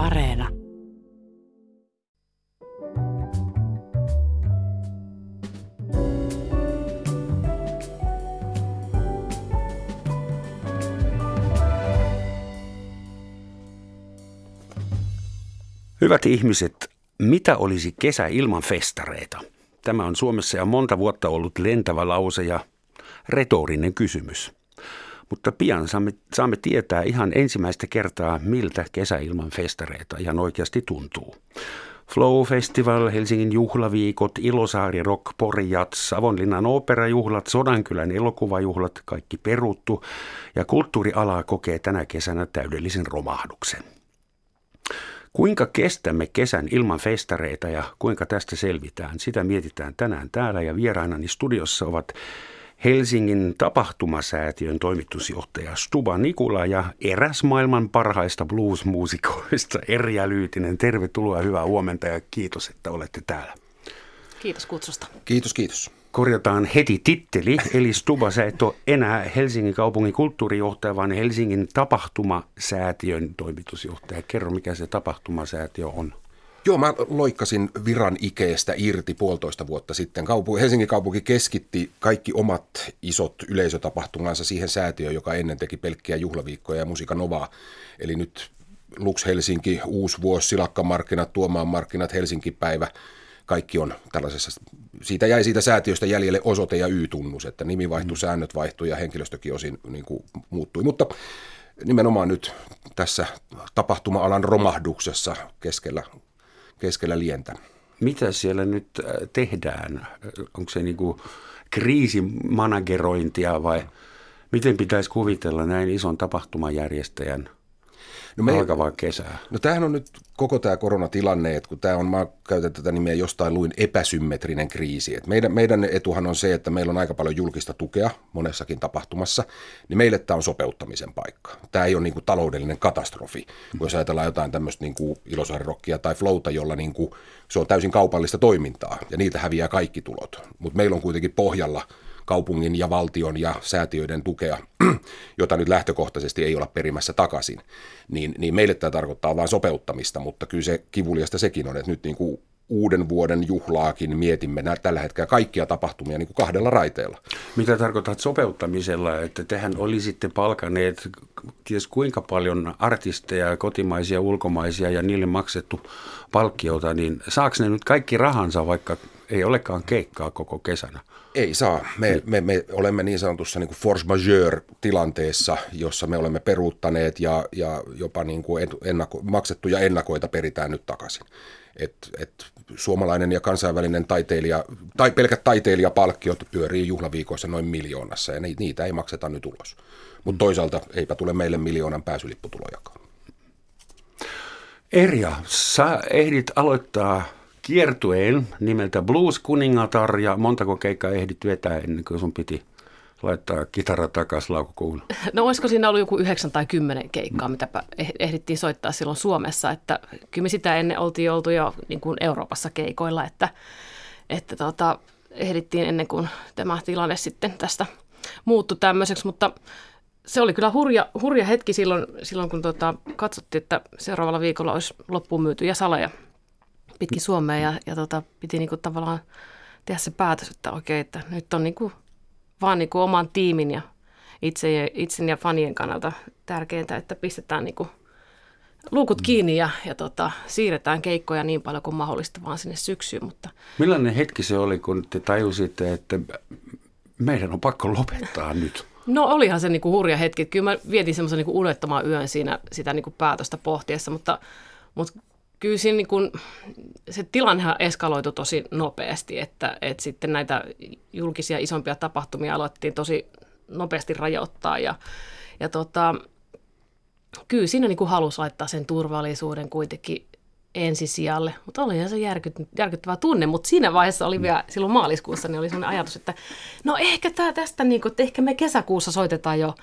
Areena. Hyvät ihmiset, mitä olisi kesä ilman festareita? Tämä on Suomessa jo monta vuotta ollut lentävä lause ja retorinen kysymys. Mutta pian saamme, saamme tietää ihan ensimmäistä kertaa, miltä kesä ilman festareita ihan oikeasti tuntuu. Flow Festival, Helsingin juhlaviikot, Ilosaari Rock, Pori Jats, Savonlinnan ooperajuhlat, Sodankylän elokuvajuhlat, kaikki peruttu ja kulttuuriala kokee tänä kesänä täydellisen romahduksen. Kuinka kestämme kesän ilman festareita ja kuinka tästä selvitään, sitä mietitään tänään täällä ja vierainani studiossa ovat Helsingin tapahtumasäätiön toimitusjohtaja Stuba Nikula ja eräs maailman parhaista bluesmuusikoista Erja Lyytinen. Tervetuloa hyvää huomenta ja kiitos, että olette täällä. Kiitos kutsusta. Kiitos, kiitos. Korjataan heti titteli, eli Stuba, sä et ole enää Helsingin kaupungin kulttuurijohtaja, vaan Helsingin tapahtumasäätiön toimitusjohtaja. Kerro, mikä se tapahtumasäätiö on. Joo, mä loikkasin viran ikeestä irti puolitoista vuotta sitten. Kaupu- Helsingin kaupunki keskitti kaikki omat isot yleisötapahtumansa siihen säätiöön, joka ennen teki pelkkiä juhlaviikkoja ja musiikanovaa. Eli nyt Lux Helsinki, Uusi vuosi, Silakkamarkkinat, Tuomaan markkinat, Helsinki-päivä, kaikki on tällaisessa, siitä jäi siitä säätiöstä jäljelle osoite ja Y-tunnus, että nimi vaihtui, mm. säännöt vaihtui ja henkilöstökin osin niin kuin, muuttui. Mutta nimenomaan nyt tässä tapahtuma-alan romahduksessa keskellä keskellä lientä. Mitä siellä nyt äh, tehdään? Onko se niin kuin kriisimanagerointia vai miten pitäisi kuvitella näin ison tapahtumajärjestäjän – No me, alkavaa kesää. No tämähän on nyt koko tämä koronatilanne, että kun tämä on, mä käytän tätä nimeä jostain luin, epäsymmetrinen kriisi. Et meidän, meidän etuhan on se, että meillä on aika paljon julkista tukea monessakin tapahtumassa, niin meille tämä on sopeuttamisen paikka. Tämä ei ole niin kuin taloudellinen katastrofi, kun jos ajatellaan jotain tämmöistä niin kuin ilosarirokkia tai flowta, jolla niin kuin, se on täysin kaupallista toimintaa ja niitä häviää kaikki tulot. Mutta meillä on kuitenkin pohjalla – kaupungin ja valtion ja säätiöiden tukea, jota nyt lähtökohtaisesti ei olla perimässä takaisin, niin, niin meille tämä tarkoittaa vain sopeuttamista, mutta kyllä se kivuliasta sekin on, että nyt niin kuin uuden vuoden juhlaakin mietimme tällä hetkellä kaikkia tapahtumia niin kuin kahdella raiteella. Mitä tarkoitat sopeuttamisella, että tehän olisitte palkaneet ties kuinka paljon artisteja, kotimaisia, ulkomaisia ja niille maksettu palkkiota, niin saako ne nyt kaikki rahansa, vaikka ei olekaan keikkaa koko kesänä? Ei saa. Me, me, me olemme niin sanotussa niin kuin force majeure-tilanteessa, jossa me olemme peruuttaneet ja, ja jopa niin kuin ennako, maksettuja ennakoita peritään nyt takaisin. Et, et suomalainen ja kansainvälinen taiteilija, tai pelkät taiteilijapalkkiot pyörii juhlaviikoissa noin miljoonassa, ja niitä ei makseta nyt ulos. Mutta toisaalta eipä tule meille miljoonan pääsylipputulojakaan. Erja, sä ehdit aloittaa kiertueen nimeltä Blues Kuningatar ja montako keikkaa ehdit vetää ennen kuin sun piti laittaa kitara takaisin laukukuun? No olisiko siinä ollut joku yhdeksän tai kymmenen keikkaa, mitä eh, ehdittiin soittaa silloin Suomessa, että kyllä me sitä ennen oltiin oltu jo niin kuin Euroopassa keikoilla, että, että tota, ehdittiin ennen kuin tämä tilanne sitten tästä muuttui tämmöiseksi, mutta se oli kyllä hurja, hurja hetki silloin, silloin kun tota, katsottiin, että seuraavalla viikolla olisi loppuun myytyjä saleja pitkin Suomea ja, ja tota, piti niinku tavallaan tehdä se päätös, että okei, että nyt on niinku vaan niinku oman tiimin ja itse, itsen ja fanien kannalta tärkeintä, että pistetään niinku luukut mm. kiinni ja, ja tota, siirretään keikkoja niin paljon kuin mahdollista vaan sinne syksyyn. Mutta... Millainen hetki se oli, kun te tajusitte, että meidän on pakko lopettaa nyt? No olihan se niinku hurja hetki. Kyllä mä vietin semmoisen niinku unettoman yön siinä sitä niinku päätöstä pohtiessa, mutta, mutta kyllä siinä niin kuin, se tilannehan eskaloitui tosi nopeasti, että, että sitten näitä julkisia isompia tapahtumia alettiin tosi nopeasti rajoittaa ja, ja tota, kyllä siinä niin halusi laittaa sen turvallisuuden kuitenkin ensisijalle, mutta oli se järkyt, järkyttävä tunne, mutta siinä vaiheessa oli vielä silloin maaliskuussa, niin oli sellainen ajatus, että no ehkä tämä tästä, niin että ehkä me kesäkuussa soitetaan jo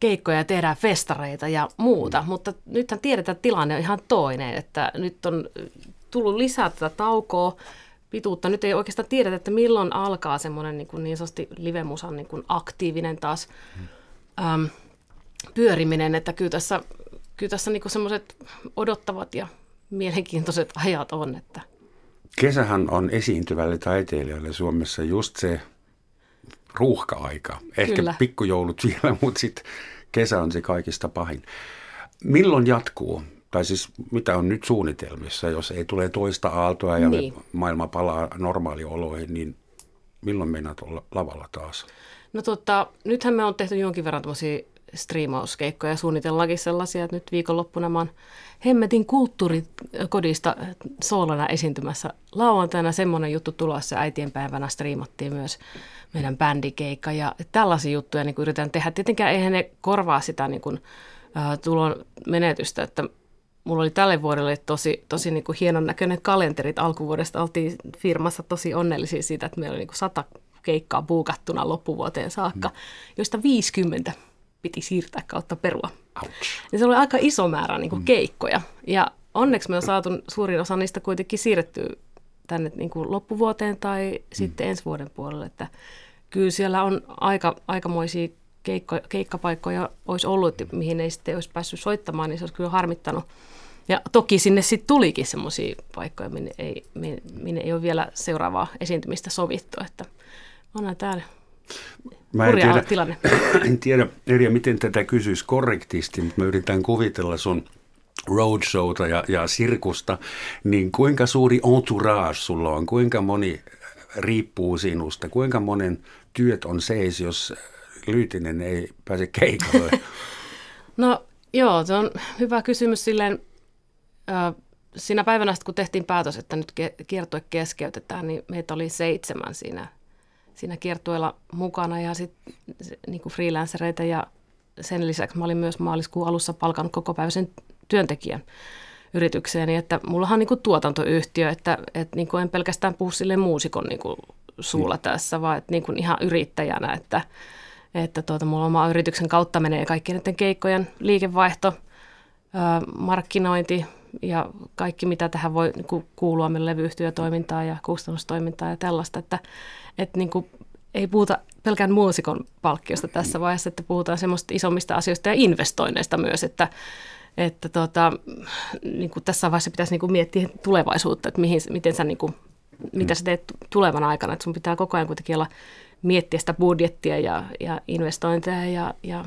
keikkoja ja tehdään festareita ja muuta, mm. mutta nythän tiedetään, että tilanne on ihan toinen, että nyt on tullut lisää tätä taukoa, pituutta. Nyt ei oikeastaan tiedetä, että milloin alkaa semmoinen niin, kuin niin sanotusti livemusan niin kuin aktiivinen taas mm. äm, pyöriminen, että kyllä tässä, kyllä tässä niin semmoiset odottavat ja mielenkiintoiset ajat on. Että. Kesähän on esiintyvälle taiteilijalle Suomessa just se ruuhka-aika. Ehkä Kyllä. pikkujoulut vielä, mutta sitten kesä on se kaikista pahin. Milloin jatkuu? Tai siis mitä on nyt suunnitelmissa, jos ei tule toista aaltoa ja niin. maailma palaa normaalioloihin, niin milloin meinaat olla lavalla taas? No tota, nythän me on tehty jonkin verran tämmöisiä striimauskeikkoja ja suunnitellaankin sellaisia, että nyt viikonloppuna mä oon Hemmetin kulttuurikodista soolana esiintymässä lauantaina. Semmoinen juttu tulossa äitienpäivänä striimattiin myös meidän bändikeikka ja tällaisia juttuja niin yritän tehdä. Tietenkään eihän ne korvaa sitä niin kuin, äh, tulon menetystä, että mulla oli tälle vuodelle tosi, tosi niin kuin hienon näköinen kalenterit alkuvuodesta. Oltiin firmassa tosi onnellisia siitä, että meillä oli niin kuin sata keikkaa buukattuna loppuvuoteen saakka, mm. joista 50 piti siirtää kautta perua. Ouch. Ja se oli aika iso määrä niin kuin mm. keikkoja. Ja onneksi me on saatu suurin osa niistä kuitenkin siirrettyä tänne niin kuin loppuvuoteen tai mm. sitten ensi vuoden puolelle. Että kyllä siellä on aika, aikamoisia keikko, keikkapaikkoja olisi ollut, mihin ei sitten olisi päässyt soittamaan, niin se olisi kyllä harmittanut. Ja toki sinne sitten tulikin semmoisia paikkoja, minne ei, minne ei ole vielä seuraavaa esiintymistä sovittu, että onhan täällä Mä en tiedä, tilanne. En tiedä, Erja, miten tätä kysyisi korrektisti, mutta mä yritän kuvitella sun roadshowta ja, ja sirkusta, niin kuinka suuri entourage sulla on, kuinka moni riippuu sinusta, kuinka monen työt on seis, jos Lyytinen ei pääse keikalle? No joo, se on hyvä kysymys silleen, äh, siinä päivänä, kun tehtiin päätös, että nyt kiertue keskeytetään, niin meitä oli seitsemän siinä siinä kiertueella mukana ja sitten niin freelancereita ja sen lisäksi mä olin myös maaliskuun alussa palkannut koko päiväisen työntekijän yritykseeni, että mullahan on niin kuin tuotantoyhtiö, että, että niin kuin en pelkästään puhu sille muusikon niin kuin suulla mm. tässä, vaan että niin kuin ihan yrittäjänä, että, että tuota, mulla oma yrityksen kautta menee kaikki näiden keikkojen liikevaihto, markkinointi ja kaikki, mitä tähän voi niin kuulua, meidän levyyhtiötoimintaa ja kustannustoimintaa ja tällaista, että, että niin kuin ei puhuta pelkään muusikon palkkiosta tässä vaiheessa, että puhutaan semmoista isommista asioista ja investoinneista myös, että, että tota, niin kuin tässä vaiheessa pitäisi niin kuin miettiä tulevaisuutta, että mihin, miten sä, niin kuin, mitä sä teet tulevan aikana, että sun pitää koko ajan kuitenkin olla miettiä sitä budjettia ja, ja investointeja ja, ja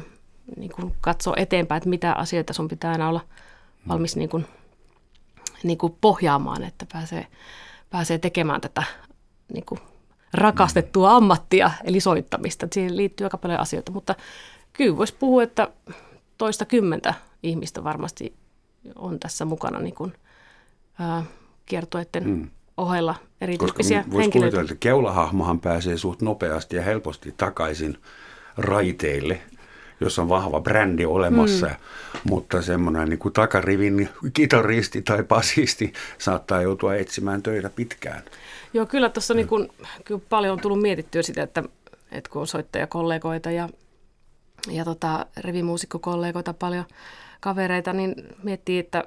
niin kuin katsoa eteenpäin, että mitä asioita sun pitää aina olla valmis niin kuin, niin kuin pohjaamaan, että pääsee, pääsee tekemään tätä niin kuin rakastettua ammattia, eli soittamista. Siihen liittyy aika paljon asioita, mutta kyllä voisi puhua, että toista kymmentä ihmistä varmasti on tässä mukana niin kuin, ää, kiertueiden hmm. ohella erityyppisiä Koska voisi kuvitella, että keulahahmohan pääsee suht nopeasti ja helposti takaisin raiteille jos on vahva brändi olemassa, mm. mutta semmoinen niin kuin takarivin kitaristi tai basisti saattaa joutua etsimään töitä pitkään. Joo, kyllä tuossa niin kun, kyllä paljon on tullut mietittyä sitä, että, että kun on soittajakollegoita ja, ja tota, revimuusikkokollegoita paljon kavereita, niin miettii, että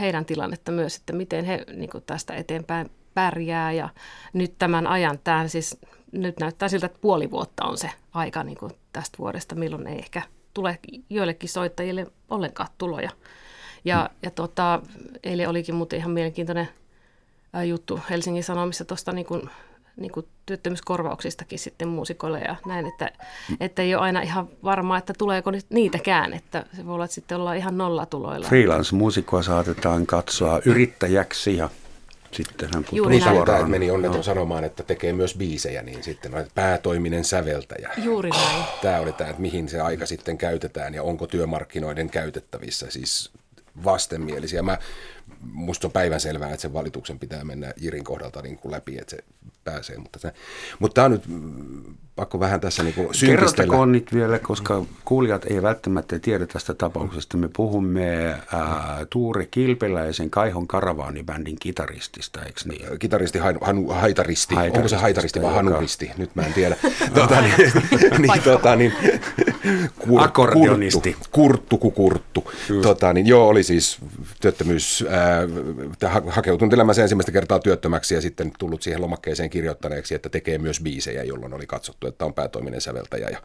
heidän tilannetta myös, että miten he niin tästä eteenpäin pärjää ja nyt tämän ajan, tämä siis nyt näyttää siltä, että puoli vuotta on se aika niin kuin tästä vuodesta, milloin ei ehkä tule joillekin soittajille ollenkaan tuloja. Ja, mm. ja tota, eilen olikin muuten ihan mielenkiintoinen juttu Helsingin Sanomissa tuosta niin kuin, niin kuin työttömyyskorvauksistakin sitten muusikoille ja näin, että, mm. että ei ole aina ihan varmaa, että tuleeko niitäkään, että se voi olla, että sitten ollaan ihan nollatuloilla. Freelance-muusikkoa saatetaan katsoa yrittäjäksi ja sitten hän putoaa Juuri suoraan. Meni onneton no. sanomaan, että tekee myös biisejä, niin sitten päätoiminen säveltäjä. Juuri näin. Tämä oli tämä, että mihin se aika sitten käytetään ja onko työmarkkinoiden käytettävissä. Siis vastenmielisiä. Mä, musta on päivänselvää, että sen valituksen pitää mennä Jirin kohdalta niin kuin läpi, että se pääsee. Mutta, se, mutta tämä on nyt pakko vähän tässä niin kuin Kerrottakoon nyt vielä, koska kuulijat ei välttämättä tiedä tästä tapauksesta. Me puhumme ää, Tuure Kilpeläisen Kaihon Karavaanibändin kitaristista, eikö niin? Kitaristi, hainu, hanu, haitaristi. haitaristi. Onko se haitaristi vai hanuristi? Nyt mä en tiedä. tuota, niin, niin, tuota, niin, kur, Akordeonisti. Kurttu, kukurttu. Tota, niin, joo, oli siis työttömyys, äh, hakeutunut elämänsä ensimmäistä kertaa työttömäksi ja sitten tullut siihen lomakkeeseen kirjoittaneeksi, että tekee myös biisejä, jolloin oli katsottu, että on päätoiminen säveltäjä ja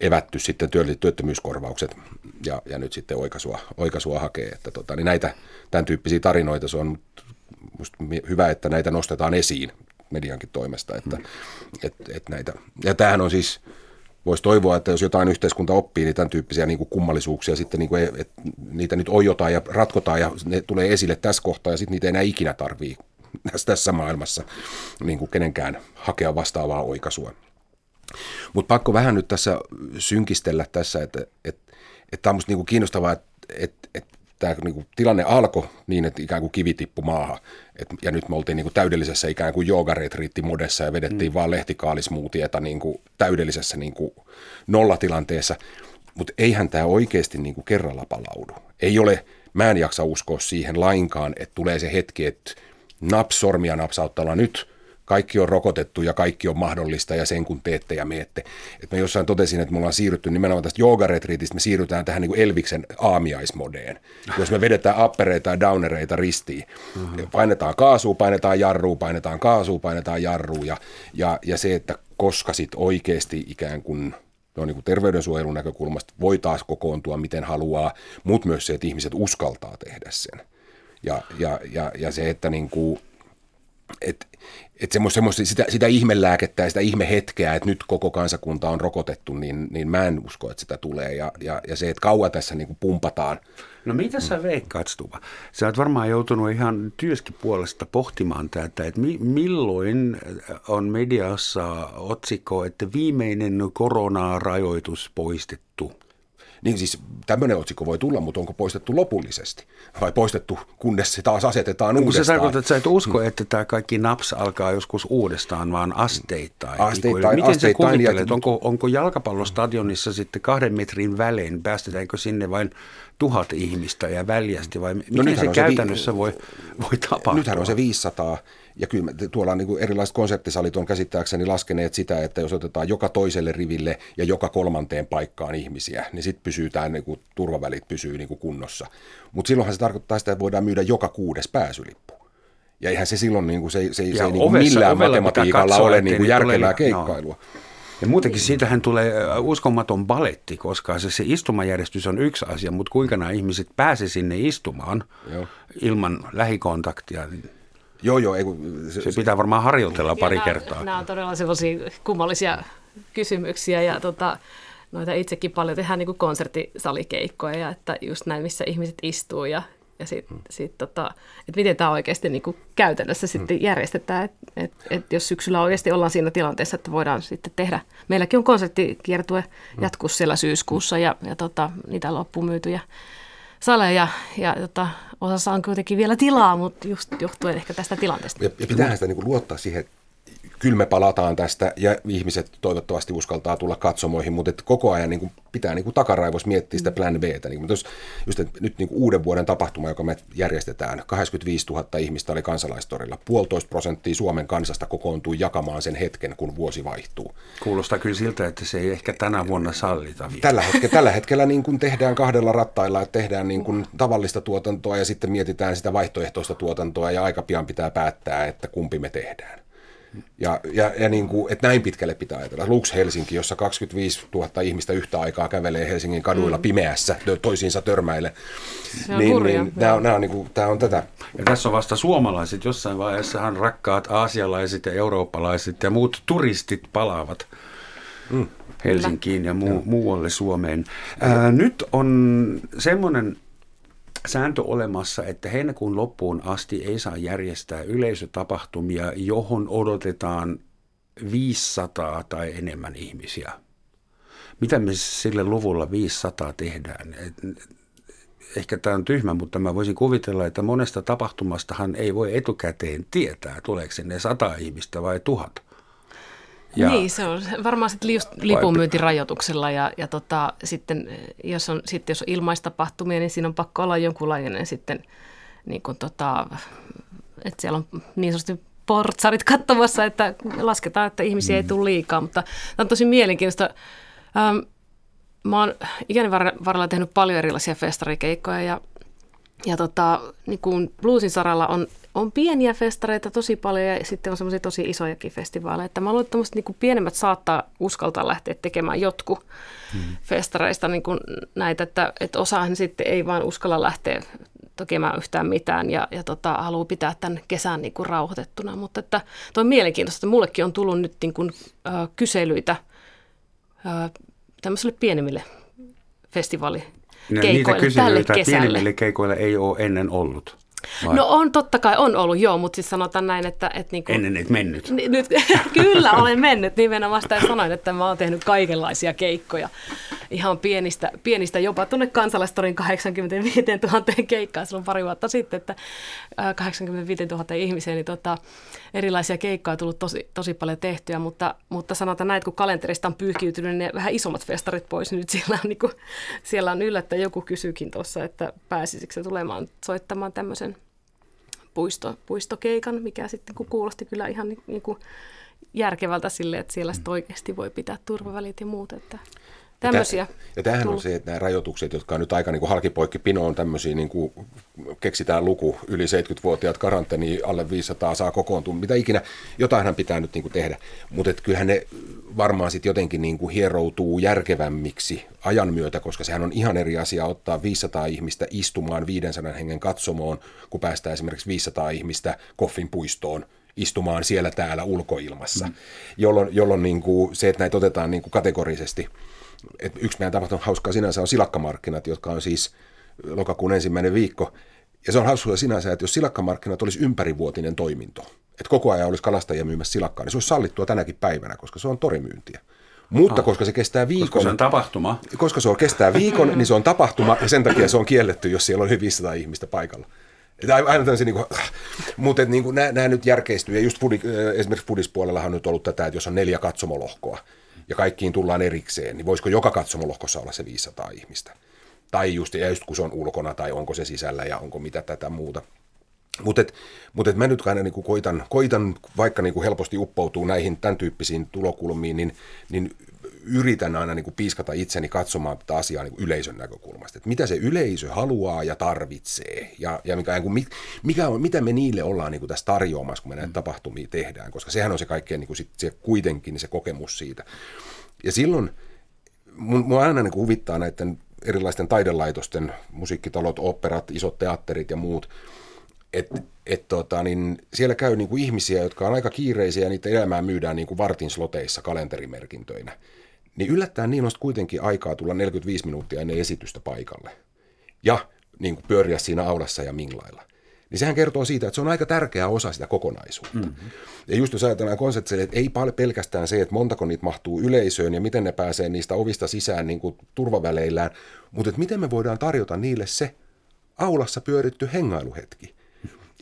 evätty sitten työttömyyskorvaukset ja, ja nyt sitten oikaisua, oikaisua hakee. Että tota, niin näitä, tämän tyyppisiä tarinoita se on hyvä, että näitä nostetaan esiin mediankin toimesta. Että, mm. et, et näitä. Ja tämähän on siis, voisi toivoa, että jos jotain yhteiskunta oppii, niin tämän tyyppisiä niin kuin kummallisuuksia sitten, niin kuin, että niitä nyt ojotaan ja ratkotaan ja ne tulee esille tässä kohtaa ja sitten niitä ei enää ikinä tarvii tässä maailmassa niin kuin kenenkään hakea vastaavaa oikaisua. Mutta pakko vähän nyt tässä synkistellä tässä, että että että tämä on minusta niinku kiinnostavaa, että että että tämä niinku tilanne alkoi niin, että ikään kuin kivi tippui maahan. Et, ja nyt me oltiin niinku täydellisessä ikään kuin joogaretriittimodessa ja vedettiin mm. vaan lehtikaalismuutieta niinku täydellisessä niinku nollatilanteessa. Mutta eihän tämä oikeasti niinku kerralla palaudu. Ei ole, mä en jaksa uskoa siihen lainkaan, että tulee se hetki, että naps sormia napsauttaa nyt – kaikki on rokotettu ja kaikki on mahdollista ja sen kun teette ja meette. Et mä jossain totesin, että me ollaan siirrytty nimenomaan tästä joogaretriitistä, me siirrytään tähän niin kuin Elviksen aamiaismodeen. Jos me vedetään appereita ja downereita ristiin, mm-hmm. painetaan kaasua, painetaan jarrua, painetaan kaasua, painetaan jarrua ja, ja, ja se, että koska sit oikeasti ikään kuin no niin kuin terveydensuojelun näkökulmasta voi taas kokoontua miten haluaa, mutta myös se, että ihmiset uskaltaa tehdä sen. Ja, ja, ja, ja se, että niin kuin, et, et semmos, semmos, sitä, sitä ihmelääkettä ja sitä ihmehetkeä, että nyt koko kansakunta on rokotettu, niin, niin mä en usko, että sitä tulee. Ja, ja, ja se, että kauan tässä niin kuin pumpataan. No mitä sä veikkaat, Stuva? Sä oot varmaan joutunut ihan työskin puolesta pohtimaan tätä, että mi- milloin on mediassa otsikko, että viimeinen koronarajoitus poistettu – niin siis tämmöinen otsikko voi tulla, mutta onko poistettu lopullisesti? Vai poistettu, kunnes se taas asetetaan Onko uudestaan? se tarkoittaa, että sä et usko, että tämä kaikki naps alkaa joskus uudestaan, vaan asteittain? Asteittain, Miten asteittain, sä kuvittelet, onko, onko jalkapallostadionissa sitten kahden metrin välein, päästetäänkö sinne vain tuhat ihmistä ja väljästi, vai no miten se käytännössä se vi- voi, voi tapahtua? Nythän on se 500 ja kyllä tuolla niin kuin erilaiset konserttisalit on käsittääkseni laskeneet sitä, että jos otetaan joka toiselle riville ja joka kolmanteen paikkaan ihmisiä, niin sitten pysyy tämä niin kuin, turvavälit pysyy niin kuin kunnossa. Mutta silloinhan se tarkoittaa sitä, että voidaan myydä joka kuudes pääsylippu. Ja eihän se silloin niin kuin, se, se, se ei niin kuin millään matematiikalla katsoa, ole niin kuin järkevää tule, keikkailua. No. Ja muutenkin siitähän tulee uskomaton baletti, koska se, se istumajärjestys on yksi asia, mutta kuinka nämä ihmiset pääsevät sinne istumaan Joo. ilman lähikontaktia, niin Joo, joo. Ei, se, se, pitää varmaan harjoitella pari nämä, kertaa. Nämä on todella sellaisia kummallisia kysymyksiä ja tota, noita itsekin paljon tehdään niin kuin konserttisalikeikkoja ja että just näin, missä ihmiset istuu ja, ja sitten hmm. sit, tota, että miten tämä oikeasti niin kuin käytännössä sitten hmm. järjestetään, että et, et jos syksyllä oikeasti ollaan siinä tilanteessa, että voidaan sitten tehdä. Meilläkin on konserttikiertue hmm. jatkuu siellä syyskuussa ja, ja tota, niitä loppuun myytyjä saleja ja tota, osassa on kuitenkin vielä tilaa, mutta just johtuen ehkä tästä tilanteesta. Ja, ja pitäähän sitä niin kuin luottaa siihen, kyllä me palataan tästä ja ihmiset toivottavasti uskaltaa tulla katsomoihin, mutta että koko ajan niin kuin pitää niin kuin takaraivos miettiä sitä plan Btä. Niin, jos, just, että nyt niin kuin uuden vuoden tapahtuma, joka me järjestetään, 85 000 ihmistä oli kansalaistorilla. Puolitoista prosenttia Suomen kansasta kokoontui jakamaan sen hetken, kun vuosi vaihtuu. Kuulostaa kyllä siltä, että se ei ehkä tänä vuonna sallita vielä. Tällä hetkellä, tällä hetkellä niin kuin tehdään kahdella rattailla, että tehdään niin kuin tavallista tuotantoa ja sitten mietitään sitä vaihtoehtoista tuotantoa ja aika pian pitää päättää, että kumpi me tehdään. Ja, ja, ja niin kuin, että näin pitkälle pitää ajatella. Lux Helsinki, jossa 25 000 ihmistä yhtä aikaa kävelee Helsingin kaduilla mm. pimeässä toisiinsa törmäille. Niin, niin, tämä on, on, niin kuin, tämä on tätä. Ja tässä on vasta suomalaiset. Jossain vaiheessahan rakkaat aasialaiset ja eurooppalaiset ja muut turistit palaavat. Mm. Helsinkiin ja muu, muualle Suomeen. Ää, nyt on semmoinen sääntö olemassa, että heinäkuun loppuun asti ei saa järjestää yleisötapahtumia, johon odotetaan 500 tai enemmän ihmisiä. Mitä me sille luvulla 500 tehdään? Ehkä tämä on tyhmä, mutta mä voisin kuvitella, että monesta tapahtumastahan ei voi etukäteen tietää, tuleeko sinne sata ihmistä vai tuhat. Ja niin, se on varmaan sitten lipunmyyntirajoituksella ja, ja tota, sitten, jos on, sitten jos on ilmaistapahtumia, niin siinä on pakko olla jonkunlainen sitten, niin kuin tota, että siellä on niin sanotusti portsarit kattavassa, että lasketaan, että ihmisiä mm. ei tule liikaa, mutta tämä on tosi mielenkiintoista. Ähm, mä oon ikäni varrella tehnyt paljon erilaisia festarikeikkoja ja, ja tota, niin kuin bluesin saralla on on pieniä festareita tosi paljon ja sitten on semmoisia tosi isojakin festivaaleja. Että mä luulen, että niin pienemmät saattaa uskaltaa lähteä tekemään jotkut hmm. festareista niin kuin näitä, että, että osahan sitten ei vaan uskalla lähteä tekemään yhtään mitään ja, ja tota, haluaa pitää tämän kesän niin kuin rauhoitettuna. Mutta että toi on mielenkiintoista, että mullekin on tullut nyt niin kuin, äh, kyselyitä äh, tämmöisille pienemmille festivaalikeikoille niitä tälle kesälle. pienemmille keikoille ei ole ennen ollut. Vai? No on, totta kai on ollut, joo, mutta siis sanotaan näin, että... että niin kuin, Ennen et mennyt. N- nyt, kyllä olen mennyt, nimenomaan sitä sanoin, että mä oon tehnyt kaikenlaisia keikkoja. Ihan pienistä, pienistä jopa tuonne kansalaistorin 85 000 keikkaa silloin pari vuotta sitten, että 85 000 ihmisiä, niin tota, erilaisia keikkoja on tullut tosi, tosi paljon tehtyä, mutta, mutta sanotaan näin, että kun kalenterista on pyyhkiytynyt ne vähän isommat festarit pois, niin nyt siellä on, niin kuin, siellä on yllättäen joku kysyykin tuossa, että pääsisikö se tulemaan soittamaan tämmöisen puisto, puistokeikan, mikä sitten kun kuulosti kyllä ihan niin, niin kuin järkevältä sille, että siellä sitten oikeasti voi pitää turvavälit ja muut. Että tämmöisiä. Ja, tämähän on se, että nämä rajoitukset, jotka on nyt aika niin kuin halkipoikki pino on tämmöisiä, niin kuin keksitään luku, yli 70-vuotiaat karanteeni, alle 500 saa kokoontua, mitä ikinä, jotainhan pitää nyt niin kuin tehdä. Mutta kyllähän ne varmaan sitten jotenkin niin kuin hieroutuu järkevämmiksi ajan myötä, koska sehän on ihan eri asia ottaa 500 ihmistä istumaan 500 hengen katsomoon, kun päästään esimerkiksi 500 ihmistä koffin puistoon istumaan siellä täällä ulkoilmassa, mm. jolloin, jolloin niin kuin se, että näitä otetaan niin kuin kategorisesti. Et yksi meidän tapahtuma hauskaa sinänsä on silakkamarkkinat, jotka on siis lokakuun ensimmäinen viikko. Ja se on hauskaa sinänsä, että jos silakkamarkkinat olisi ympärivuotinen toiminto, että koko ajan olisi kalastajia myymässä silakkaa, niin se olisi sallittua tänäkin päivänä, koska se on torimyyntiä. Mutta ah, koska se kestää viikon... Koska se on tapahtuma. Koska se on, kestää viikon, niin se on tapahtuma ja sen takia se on kielletty, jos siellä on yli 500 ihmistä paikalla. Että aina tämmöisiä, niin kuin, mutta niin kuin, nämä, nämä nyt järkeistyy. Ja just fudi, esimerkiksi fudispuolellahan on nyt ollut tätä, että jos on neljä katsomolohkoa ja kaikkiin tullaan erikseen, niin voisiko joka katsomolohkossa olla se 500 ihmistä? Tai just, ja just kun se on ulkona tai onko se sisällä ja onko mitä tätä muuta. Mutta et, mut et mä nyt aina niinku koitan, koitan, vaikka niinku helposti uppoutuu näihin tämän tyyppisiin tulokulmiin, niin, niin yritän aina niinku piiskata itseni katsomaan tätä asiaa niinku yleisön näkökulmasta. Että mitä se yleisö haluaa ja tarvitsee ja, ja mikä, niinku, mikä on, mitä me niille ollaan niinku tässä tarjoamassa, kun me näitä mm. tapahtumia tehdään, koska sehän on se kaikkein niinku sit, se, kuitenkin se kokemus siitä. Ja silloin mun, mun aina niinku huvittaa näiden erilaisten taidelaitosten, musiikkitalot, operat, isot teatterit ja muut, että et tota, niin siellä käy niinku ihmisiä, jotka on aika kiireisiä ja niiden elämää myydään niinku vartin sloteissa kalenterimerkintöinä. Niin yllättäen niin on kuitenkin aikaa tulla 45 minuuttia ennen esitystä paikalle ja niin kuin pyöriä siinä aulassa ja minglailla. Niin sehän kertoo siitä, että se on aika tärkeä osa sitä kokonaisuutta. Mm-hmm. Ja just jos ajatellaan konseptseja, että ei pelkästään se, että montako niitä mahtuu yleisöön ja miten ne pääsee niistä ovista sisään niin kuin turvaväleillään, mutta että miten me voidaan tarjota niille se aulassa pyöritty hengailuhetki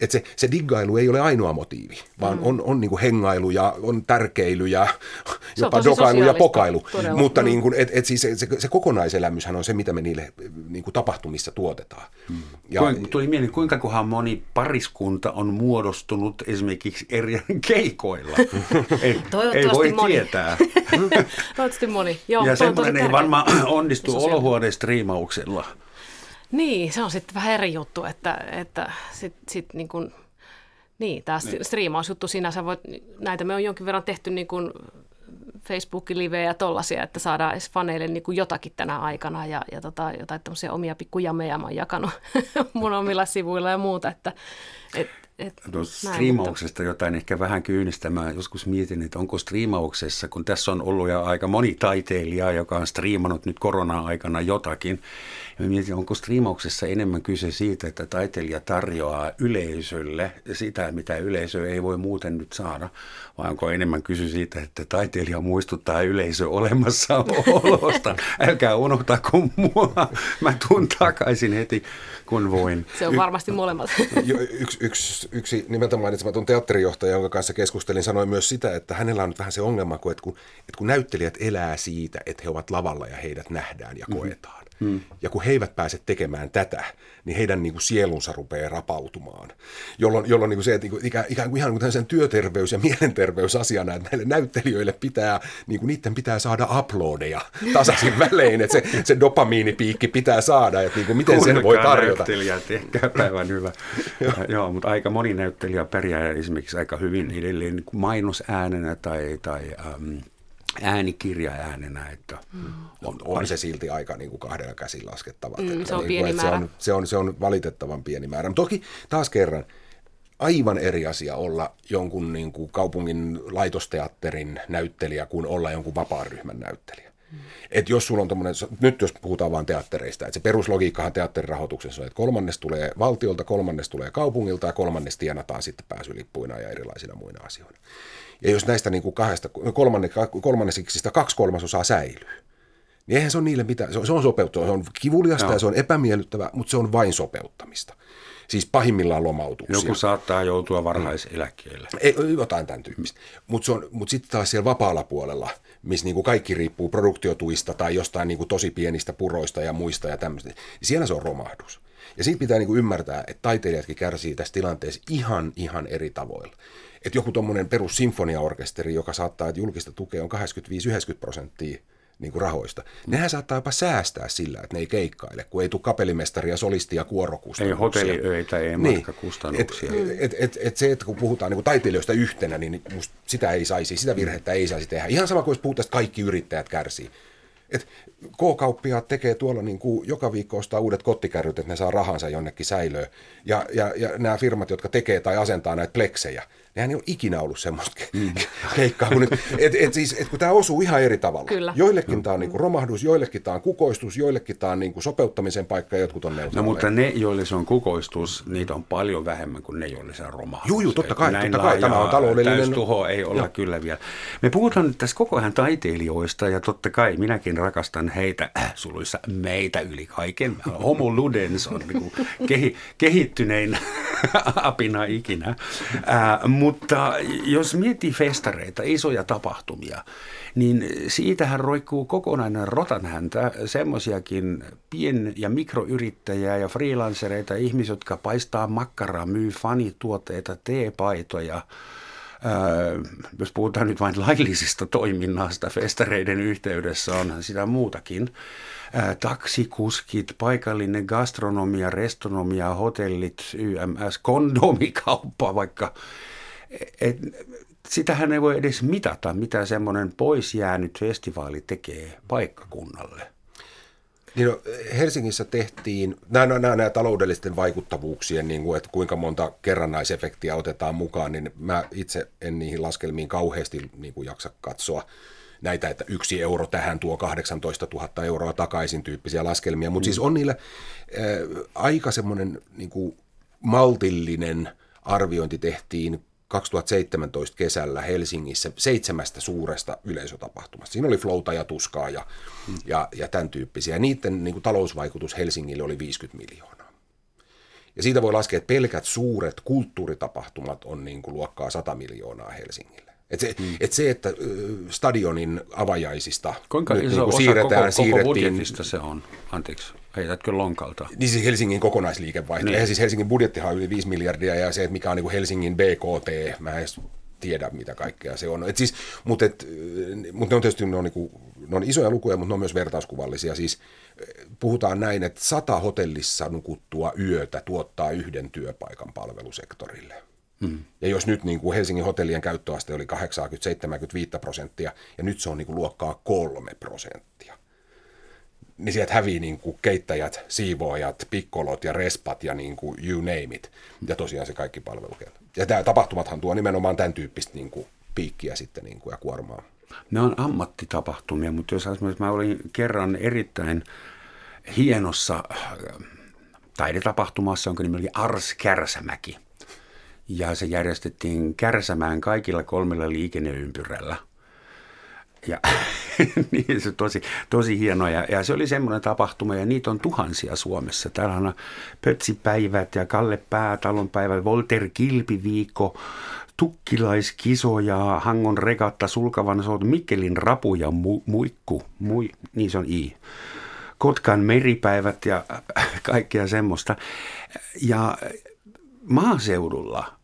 että se, se diggailu ei ole ainoa motiivi, vaan mm. on, on niin kuin hengailu ja on tärkeily ja jopa dokailu ja pokailu. Todella. Mutta mm. niin kuin, et, et siis se, se, se kokonaiselämyshän on se, mitä me niille niin kuin tapahtumissa tuotetaan. Mm. Ja, Kuin, tuli mieleen, kuinka kohan moni pariskunta on muodostunut esimerkiksi eri keikoilla. ei, ei voi moni. tietää. Toivottavasti moni. Joo, ja semmoinen ei varmaan onnistu olohuoneen striimauksella. Niin, se on sitten vähän eri juttu, että, että sit, sit niin kuin, niin, tämä niin. striimausjuttu sinänsä, voit, näitä me on jonkin verran tehty niin kuin Facebook-livejä ja tollaisia, että saadaan edes faneille niin kuin jotakin tänä aikana ja, ja tota, jotain tämmöisiä omia pikkujameja mä oon jakanut mun omilla sivuilla ja muuta, että et, et, no, striimauksesta mutta... jotain ehkä vähän kyynistä. Mä joskus mietin, että onko striimauksessa, kun tässä on ollut jo aika moni taiteilija, joka on striimannut nyt korona-aikana jotakin, ja mietin, onko striimauksessa enemmän kyse siitä, että taiteilija tarjoaa yleisölle sitä, mitä yleisö ei voi muuten nyt saada, vai onko enemmän kyse siitä, että taiteilija muistuttaa yleisö olemassaolosta. Älkää unohtako mua, mä tuun takaisin heti, kun voin. Se on varmasti molemmat. yksi, yksi, yksi nimeltä mainitsematon teatterijohtaja, jonka kanssa keskustelin, sanoi myös sitä, että hänellä on nyt vähän se ongelma, että kun, että kun näyttelijät elää siitä, että he ovat lavalla ja heidät nähdään ja koetaan. Mm-hmm Hmm. Ja kun he eivät pääse tekemään tätä, niin heidän niin kuin sielunsa rupeaa rapautumaan. Jolloin, jolloin niin kuin se, että niin kuin, ikään, kuin ihan niin kuin työterveys- ja mielenterveysasiana, että näille näyttelijöille pitää, niin kuin niiden pitää saada uploadeja tasaisin välein, että se, se dopamiinipiikki pitää saada, että niin kuin miten sen voi tarjota. näyttelijät, ehkä päivän hyvä. Joo, mutta aika moni näyttelijä pärjää esimerkiksi aika hyvin edelleen niin mainosäänenä tai, tai äm, äänikirjaäänenä. Että mm. on, on se silti aika niin kuin kahdella käsin laskettava. Mm, se on niin pieni kuin, määrä. Se on, se, on, se on valitettavan pieni määrä. Mutta toki taas kerran, aivan eri asia olla jonkun niin kuin kaupungin laitosteatterin näyttelijä kuin olla jonkun vapaa-ryhmän näyttelijä. Mm. Et jos sulla on tommonen, nyt jos puhutaan vain teattereista, että se peruslogiikkahan teatterirahoituksessa on, että kolmannes tulee valtiolta, kolmannes tulee kaupungilta ja kolmannes tienataan sitten pääsylippuina ja erilaisina muina asioina. Ja jos näistä niin kuin kahdesta, kolmanne, kolmannesista kaksi kolmasosaa säilyy, niin eihän se ole niille mitään. Se on, se on sopeuttua, se on kivuliasta no. ja se on epämiellyttävää, mutta se on vain sopeuttamista. Siis pahimmillaan lomautuksia. Joku saattaa joutua varhaiseläkkeelle. Ei, jotain tämän tyyppistä. Mutta mut sitten taas siellä vapaalla puolella, missä niinku kaikki riippuu produktiotuista tai jostain niinku tosi pienistä puroista ja muista ja tämmöistä, niin siellä se on romahdus. Ja siitä pitää niinku ymmärtää, että taiteilijatkin kärsii tässä tilanteessa ihan, ihan eri tavoilla. Että joku tuommoinen perussinfoniaorkesteri, joka saattaa, että julkista tukea on 85-90 prosenttia niin kuin rahoista. Nehän saattaa jopa säästää sillä, että ne ei keikkaile, kun ei tule kapellimestaria, solistia, kuorokustannuksia. Ei hotelliöitä, ei niin. matkakustannuksia. Et, et, et, et se, että kun puhutaan niin kuin taiteilijoista yhtenä, niin sitä ei saisi, sitä virhettä ei saisi tehdä. Ihan sama kuin jos puhutaan, että kaikki yrittäjät kärsii. Et K-kauppiaat tekee tuolla niin kuin joka viikko ostaa uudet kottikärryt, että ne saa rahansa jonnekin säilöön. Ja, ja, ja nämä firmat, jotka tekee tai asentaa näitä pleksejä, nehän ei ole ikinä ollut semmoista mm. keikkaa. Kun, et, et siis, et kun tämä osuu ihan eri tavalla. Kyllä. Joillekin tämä on niin kuin romahdus, joillekin tämä on kukoistus, joillekin tämä on niin kuin sopeuttamisen paikka ja jotkut on No mutta ne, joille se on kukoistus, niitä on paljon vähemmän kuin ne, joille se on romahdus. Juu, juu totta kai, totta kai. Tämä on taloudellinen... tuho ei olla Joo. kyllä vielä. Me puhutaan nyt tässä koko ajan taiteilijoista ja totta kai minäkin rakastan heitä, äh, suluissa meitä yli kaiken. Homo ludens on niin kuin kehi, kehittynein apina ikinä. Äh, mutta jos miettii festareita, isoja tapahtumia, niin siitähän roikkuu kokonainen rotanhäntä semmoisiakin pien- ja mikroyrittäjiä ja freelancereita, ihmisiä, jotka paistaa makkaraa, myy fanituotteita, teepaitoja, Öö, jos puhutaan nyt vain laillisista toiminnasta, festareiden yhteydessä on sitä muutakin. Öö, taksikuskit, paikallinen gastronomia, restonomia, hotellit, YMS, kondomikauppa vaikka. Et, sitähän ei voi edes mitata, mitä semmoinen pois jäänyt festivaali tekee paikkakunnalle. Niin no, Helsingissä tehtiin nämä, nämä, nämä taloudellisten vaikuttavuuksien, niin kuin, että kuinka monta kerrannaisefektiä otetaan mukaan, niin mä itse en niihin laskelmiin kauheasti niin kuin jaksa katsoa näitä, että yksi euro tähän tuo 18 000 euroa takaisin tyyppisiä laskelmia, mutta mm. siis on niillä äh, aika semmoinen niin kuin maltillinen arviointi tehtiin 2017 kesällä Helsingissä seitsemästä suuresta yleisötapahtumasta. Siinä oli Flouta ja Tuskaa ja, hmm. ja, ja tämän tyyppisiä. Ja niiden niin kuin, talousvaikutus Helsingille oli 50 miljoonaa. Ja siitä voi laskea, että pelkät suuret kulttuuritapahtumat on niin kuin, luokkaa 100 miljoonaa Helsingille. Et se, hmm. et se, että stadionin avajaisista Kuinka nyt, iso niin osa siirretään, koko, koko budjetista se on? Anteeksi, heitätkö lonkalta? Niin siis Helsingin kokonaisliikevaihto. Niin. Ja siis Helsingin budjettihan on yli 5 miljardia ja se, että mikä on niin kuin Helsingin BKT, mä en edes tiedä mitä kaikkea se on. Et siis, mutta, et, mutta ne on tietysti ne on, niin kuin, ne on isoja lukuja, mutta ne on myös vertauskuvallisia. Siis puhutaan näin, että sata hotellissa nukuttua yötä tuottaa yhden työpaikan palvelusektorille. Hmm. Ja jos nyt niin kuin Helsingin hotellien käyttöaste oli 80-75 prosenttia, ja nyt se on niin kuin luokkaa kolme prosenttia, niin sieltä hävii niin kuin keittäjät, siivoojat, pikkolot ja respat ja niin kuin you name it. Ja tosiaan se kaikki palvelukenttä. Ja tämä tapahtumathan tuo nimenomaan tämän tyyppistä niin kuin piikkiä sitten niin kuin ja kuormaa. Ne on ammattitapahtumia, mutta jos esimerkiksi mä olin kerran erittäin hienossa äh, taidetapahtumassa, jonka nimi oli Ars Kärsämäki – ja se järjestettiin Kärsämään kaikilla kolmella liikenneympyrällä. Ja niin, se tosi, tosi hieno. Ja, ja, se oli semmoinen tapahtuma, ja niitä on tuhansia Suomessa. Täällä on Pötsipäivät ja Kalle Päätalon päivä, Volter Kilpiviikko, Tukkilaiskiso ja Hangon regatta, Sulkavan soot, Mikkelin rapu ja mu, muikku, mui, niin se on I. Kotkan meripäivät ja kaikkea semmoista. Ja maaseudulla,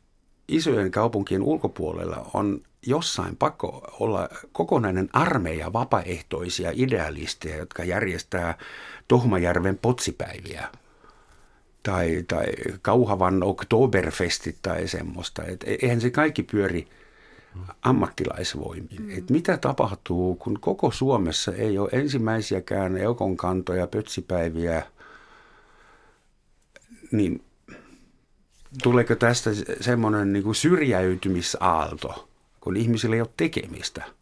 isojen kaupunkien ulkopuolella on jossain pakko olla kokonainen armeija vapaaehtoisia idealisteja, jotka järjestää Tohmajärven potsipäiviä. tai, tai Kauhavan Oktoberfestit tai semmoista. Et e-, eihän se kaikki pyöri ammattilaisvoimiin. Mm. Et mitä tapahtuu, kun koko Suomessa ei ole ensimmäisiäkään eukonkantoja, pötsipäiviä, niin tuleeko tästä semmoinen niin syrjäytymisaalto, kun ihmisillä ei ole tekemistä –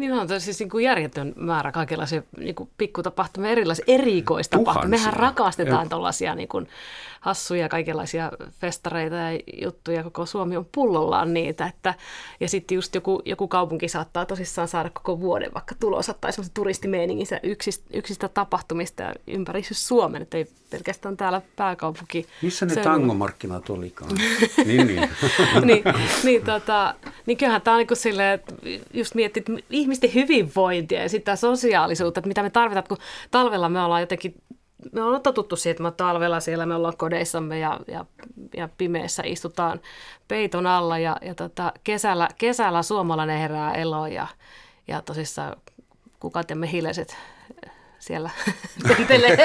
niin on siis niin kuin järjetön määrä kaikenlaisia niin kuin pikkutapahtumia, erilaisia erikoistapahtumia. Mehän rakastetaan tuollaisia niin kuin, hassuja kaikenlaisia festareita ja juttuja, koko Suomi on pullollaan niitä. Että, ja sitten just joku, joku kaupunki saattaa tosissaan saada koko vuoden vaikka tulossa tai semmoisen turistimeeninginsä yksistä, yksistä tapahtumista ympäri Suomen, että ei pelkästään täällä pääkaupunki. Missä ne tangomarkkinat olikaan? niin, niin. niin, niin, tota, niin kyllähän tämä on niin silleen, että just miettii, että ihmisten hyvinvointia ja sitä sosiaalisuutta, että mitä me tarvitaan, kun talvella me ollaan jotenkin me ollaan totuttu siihen, että me talvella siellä me ollaan kodeissamme ja, ja, ja pimeässä istutaan peiton alla ja, ja tota, kesällä, kesällä suomalainen herää eloon ja, ja tosissaan kukat ja mehiläiset siellä tentelee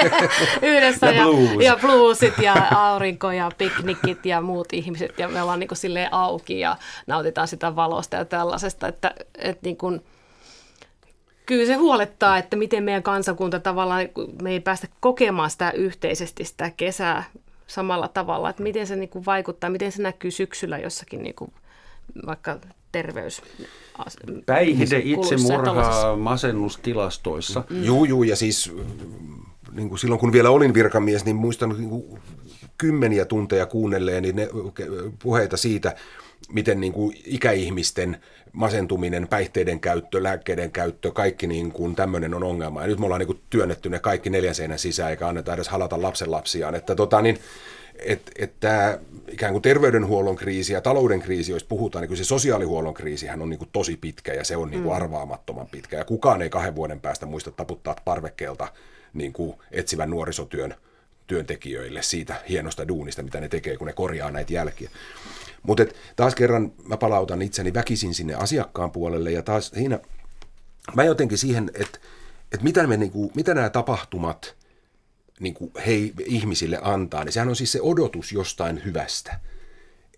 yhdessä ja, ja, ja bluesit ja aurinko ja piknikit ja muut ihmiset ja me ollaan niin kuin silleen auki ja nautitaan sitä valosta ja tällaisesta, että, että niin kuin, kyllä se huolettaa, että miten meidän kansakunta tavallaan, me ei päästä kokemaan sitä yhteisesti sitä kesää samalla tavalla, että miten se niin kuin vaikuttaa, miten se näkyy syksyllä jossakin niin kuin vaikka terveys. Päihde, itsemurha, masennustilastoissa. Mm. Juu, juu, ja siis niin kuin silloin kun vielä olin virkamies, niin muistan niin kuin kymmeniä tunteja kuunnelleen niin ne puheita siitä, miten niin kuin ikäihmisten masentuminen, päihteiden käyttö, lääkkeiden käyttö, kaikki niin kuin tämmöinen on ongelma. Ja nyt me ollaan niin kuin työnnetty ne kaikki neljän seinän sisään, eikä anneta edes halata lapsenlapsiaan. Että tota, niin, että et tämä ikään kuin terveydenhuollon kriisi ja talouden kriisi, jos puhutaan, niin kuin se sosiaalihuollon kriisihän on niin kuin tosi pitkä ja se on niin kuin mm. arvaamattoman pitkä. Ja kukaan ei kahden vuoden päästä muista taputtaa parvekkeelta niin kuin etsivän nuorisotyön työntekijöille siitä hienosta duunista, mitä ne tekee, kun ne korjaa näitä jälkiä. Mutta taas kerran mä palautan itseni väkisin sinne asiakkaan puolelle ja taas siinä mä jotenkin siihen, että, että mitä, me, niinku, mitä nämä tapahtumat niinku, hei, ihmisille antaa, niin sehän on siis se odotus jostain hyvästä.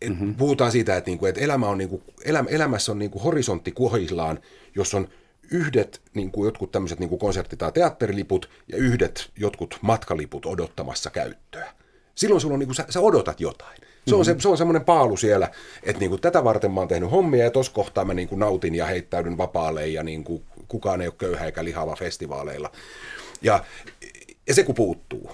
Et mm-hmm. Puhutaan siitä, että, niinku, että elämä on, niinku, elämä, elämässä on niinku horisontti kuohillaan, jos on yhdet niin kuin jotkut tämmöiset niin kuin konsertti- tai teatteriliput ja yhdet jotkut matkaliput odottamassa käyttöä. Silloin sulla on, niin kuin, sä, sä odotat jotain. Se on, se, se on semmoinen paalu siellä, että niin kuin, tätä varten mä oon tehnyt hommia ja tuossa kohtaa mä niin kuin, nautin ja heittäydyn vapaalle ja niin kuin, kukaan ei ole köyhä eikä lihava festivaaleilla. Ja, ja se kun puuttuu,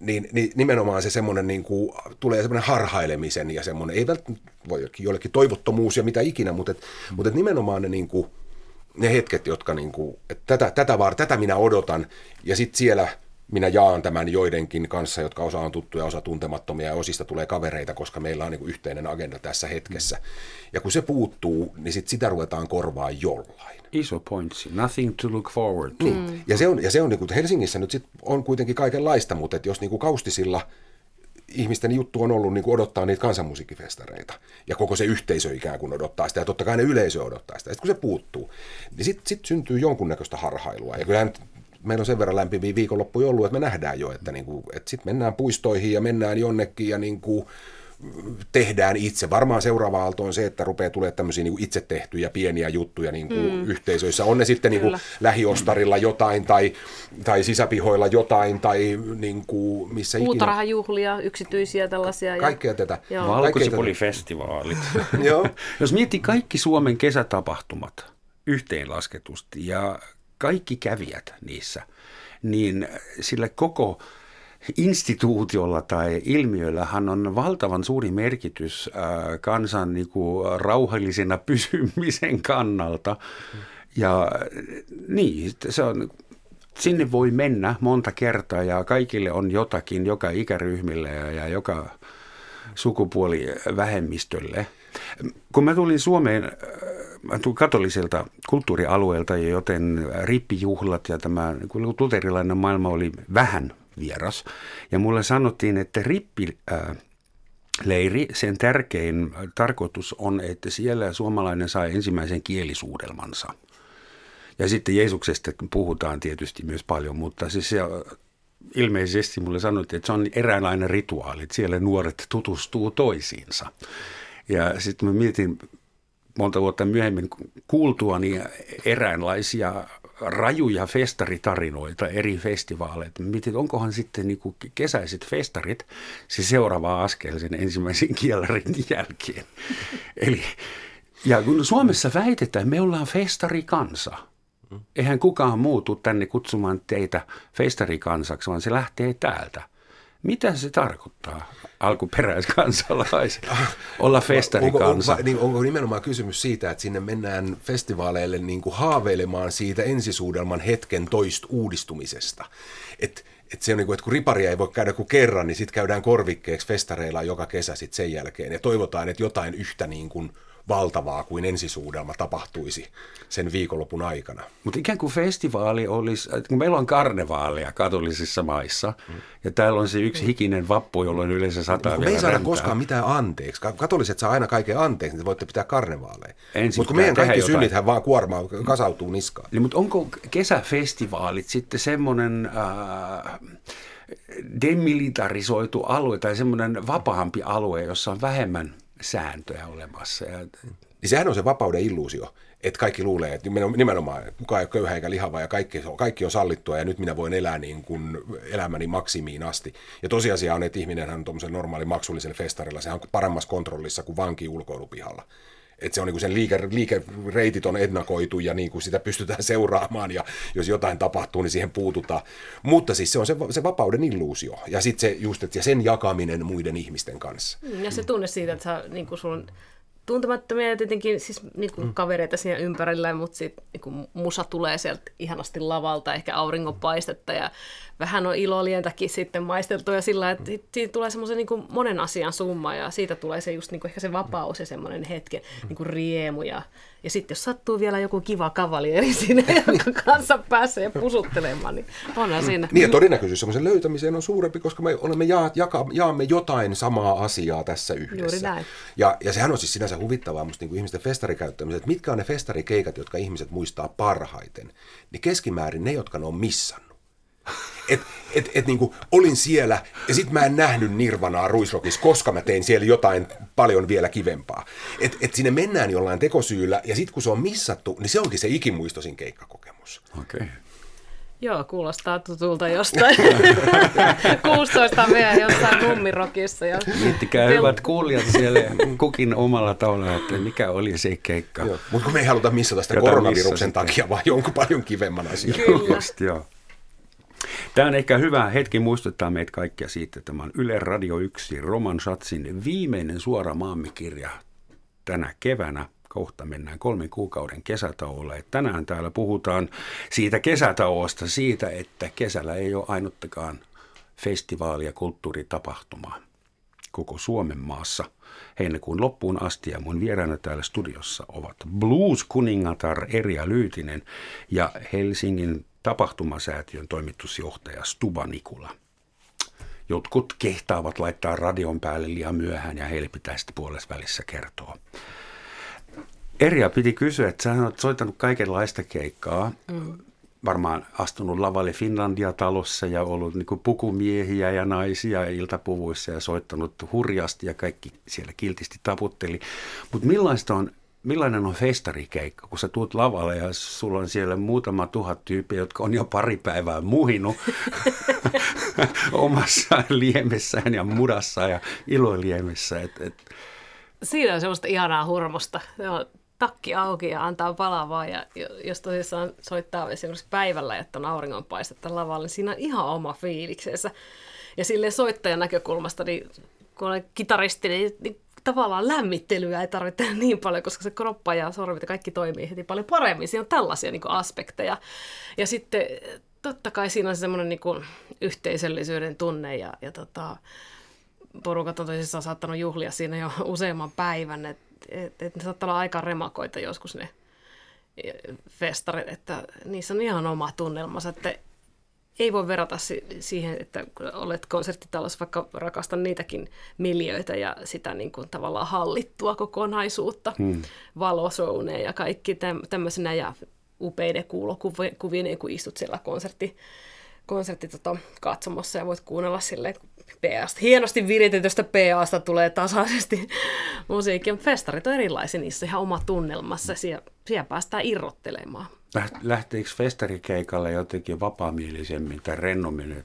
niin, niin nimenomaan se semmoinen niin kuin, tulee semmoinen harhailemisen ja semmoinen, ei välttämättä voi jollekin toivottomuus ja mitä ikinä, mutta, et, mutta et nimenomaan ne niin kuin, ne hetket, jotka niin kuin, että tätä, tätä, var, tätä minä odotan, ja sitten siellä minä jaan tämän joidenkin kanssa, jotka osa on tuttuja, osa tuntemattomia, ja osista tulee kavereita, koska meillä on niin kuin yhteinen agenda tässä hetkessä. Ja kun se puuttuu, niin sit sitä ruvetaan korvaa jollain. Iso pointsi. Nothing to look forward to. Niin. Ja se on, ja se on niin kuin, Helsingissä nyt sit on kuitenkin kaikenlaista, mutta että jos niin kuin kaustisilla – ihmisten juttu on ollut niin kuin odottaa niitä kansanmusiikkifestareita. Ja koko se yhteisö ikään kuin odottaa sitä, ja totta kai ne yleisö odottaa sitä. Sitten kun se puuttuu, niin sitten sit syntyy jonkunnäköistä harhailua. Ja kyllähän meillä on sen verran lämpimiä viikonloppuja ollut, että me nähdään jo, että, niin kuin, että sitten mennään puistoihin ja mennään jonnekin ja niin kuin, tehdään itse. Varmaan seuraava aalto on se, että rupeaa tulemaan tämmöisiä niin itse tehtyjä pieniä juttuja niin kuin mm. yhteisöissä. On ne sitten niin kuin lähiostarilla jotain tai, tai sisäpihoilla jotain tai niin kuin missä ikinä. Puutarhajuhlia, yksityisiä tällaisia. Kaikkea ja... tätä. Valkosipolifestivaalit. Jos miettii kaikki Suomen kesätapahtumat yhteenlasketusti ja kaikki kävijät niissä, niin sillä koko instituutiolla tai ilmiöllähän on valtavan suuri merkitys äh, kansan niin kuin, rauhallisena pysymisen kannalta. Ja niin, se on, sinne voi mennä monta kertaa ja kaikille on jotakin, joka ikäryhmille ja, ja joka sukupuolivähemmistölle. Kun mä tulin Suomeen, äh, tulin katoliselta kulttuurialueelta, joten rippijuhlat ja tämä niin luterilainen maailma oli vähän vieras. Ja mulle sanottiin, että rippi... Ää, Leiri, sen tärkein tarkoitus on, että siellä suomalainen saa ensimmäisen kielisuudelmansa. Ja sitten Jeesuksesta puhutaan tietysti myös paljon, mutta siis se ilmeisesti mulle sanottiin, että se on eräänlainen rituaali, että siellä nuoret tutustuu toisiinsa. Ja sitten mä mietin monta vuotta myöhemmin kuultuani eräänlaisia rajuja festaritarinoita eri festivaaleilta. Mietin, onkohan sitten niin kuin kesäiset festarit se seuraava askel sen ensimmäisen kielarin jälkeen. Eli, ja kun Suomessa väitetään, me ollaan festarikansa, eihän kukaan muutu tänne kutsumaan teitä festarikansaksi, vaan se lähtee täältä. Mitä se tarkoittaa alkuperäiskansalaisille olla festarikansa? Onko, onko, niin, onko nimenomaan kysymys siitä, että sinne mennään festivaaleille niin kuin haaveilemaan siitä ensisuudelman hetken toist uudistumisesta? Että et se on niin kuin, että kun riparia ei voi käydä kuin kerran, niin sitten käydään korvikkeeksi festareilla joka kesä sit sen jälkeen. Ja toivotaan, että jotain yhtä niin kuin – valtavaa kuin ensisuudelma tapahtuisi sen viikonlopun aikana. Mutta ikään kuin festivaali olisi, kun meillä on karnevaalia katolisissa maissa, mm. ja täällä on se yksi hikinen vappu, jolloin yleensä sataa Me ei saada koskaan mitään anteeksi. Katoliset saa aina kaiken anteeksi, niin te voitte pitää karnevaaleja. Mutta kun meidän kaikki synnithän vaan kuormaa, kasautuu niskaan. Niin, mutta onko kesäfestivaalit sitten semmoinen... Äh, demilitarisoitu alue tai semmoinen vapaampi alue, jossa on vähemmän sääntöjä olemassa. Ja... Niin sehän on se vapauden illuusio, että kaikki luulee, että nimenomaan kukaan ei ole köyhä eikä lihava ja kaikki, kaikki on sallittua ja nyt minä voin elää niin kuin elämäni maksimiin asti. Ja tosiasia on, että ihminen on tuommoisen normaali maksullisella festarilla, sehän on paremmassa kontrollissa kuin vanki ulkoilupihalla että se on niin kuin sen liike, liikereitit on ennakoitu ja niin kuin sitä pystytään seuraamaan ja jos jotain tapahtuu, niin siihen puututaan. Mutta siis se on se, se vapauden illuusio ja sitten se just, ja sen jakaminen muiden ihmisten kanssa. Ja se tunne siitä, että sä, niin kuin sun tuntemattomia ja tietenkin siis niin kuin mm. kavereita siinä ympärillä, mutta sitten niin musa tulee sieltä ihanasti lavalta, ehkä auringonpaistetta ja vähän on ilolientäkin sitten maisteltu ja sillä, että siitä tulee semmoisen niin monen asian summa ja siitä tulee se just niin kuin ehkä se vapaus ja semmoinen hetken niin kuin riemu ja, ja sitten jos sattuu vielä joku kiva kavalieri sinne, jonka kanssa pääsee pusuttelemaan, niin onhan siinä. Niin ja todennäköisyys semmoisen löytämiseen on suurempi, koska me olemme jaa, jaka, jaamme jotain samaa asiaa tässä yhdessä. Juuri näin. Ja, ja sehän on siis sinänsä huvittavaa musta niin kuin ihmisten festarikäyttämiset, että mitkä on ne festarikeikat, jotka ihmiset muistaa parhaiten, niin keskimäärin ne, jotka ne on missannut. Et, et, et niinku, olin siellä ja sitten mä en nähnyt Nirvanaa Ruisrokissa, koska mä tein siellä jotain paljon vielä kivempaa. Et, et sinne mennään jollain tekosyyllä ja sitten kun se on missattu, niin se onkin se ikimuistoisin keikkakokemus. Okei. Okay. Joo, kuulostaa tutulta jostain. 16 vielä jossain nummirokissa. Ja... Miettikää Tel... hyvät kuulijat siellä kukin omalla tavalla, että mikä oli se keikka. Mutta kun me ei haluta missata sitä Jota koronaviruksen takia, vaan jonkun paljon kivemman asian. Kyllä. Just, joo. Tämä on ehkä hyvä hetki muistuttaa meitä kaikkia siitä, että tämä on Yle Radio 1 Roman Schatzin viimeinen suora maamikirja tänä keväänä. Kohta mennään kolmen kuukauden kesätauolle. Tänään täällä puhutaan siitä kesätauosta, siitä, että kesällä ei ole ainuttakaan festivaalia, kulttuuritapahtumaa koko Suomen maassa heinäkuun loppuun asti. Ja mun vieraana täällä studiossa ovat blues-kuningatar Erja Lyytinen ja Helsingin tapahtumasäätiön toimitusjohtaja Stuba Nikula. Jotkut kehtaavat laittaa radion päälle liian myöhään ja heille pitää sitten välissä kertoa. Erja piti kysyä, että sä oot soittanut kaikenlaista keikkaa. Mm. Varmaan astunut lavalle Finlandia-talossa ja ollut niin pukumiehiä ja naisia iltapuvuissa ja soittanut hurjasti ja kaikki siellä kiltisti taputteli. Mutta millaista on millainen on festarikeikka, kun sä tuut lavalle ja sulla on siellä muutama tuhat tyyppiä, jotka on jo pari päivää muhinut omassa liemessään ja mudassaan ja iloliemessä. Et, et. Siinä on semmoista ihanaa hurmosta. on takki auki ja antaa palaa vaan. Ja jos tosissaan soittaa esimerkiksi päivällä, että on auringonpaistetta lavalle, niin siinä on ihan oma fiiliksensä. Ja sille soittajan näkökulmasta, niin kun olen kitaristi, niin, niin tavallaan lämmittelyä ei tarvitse niin paljon, koska se kroppa ja sormit ja kaikki toimii heti paljon paremmin. Siinä on tällaisia niin kuin aspekteja. Ja sitten totta kai siinä on semmoinen niin kuin yhteisöllisyyden tunne ja, ja tota, porukat on tosissaan saattanut juhlia siinä jo useamman päivän, että et, et ne saattaa olla aika remakoita joskus ne festarit, että niissä on ihan oma tunnelmansa, että ei voi verrata siihen, että olet konserttitalossa, vaikka rakastan niitäkin miljöitä ja sitä niin kuin tavallaan hallittua kokonaisuutta, hmm. valosouneja ja kaikki tämmöisenä ja upeiden kuulokuvien, kun istut siellä konsertti, konsertti tota, katsomassa ja voit kuunnella silleen, PAsta. Hienosti viritetystä PAsta tulee tasaisesti musiikkia, mutta festarit on erilaisia, niissä ihan oma tunnelmassa, siellä, siellä päästään irrottelemaan. Lähteekö festarikeikalle jotenkin vapaamielisemmin tai rennommin?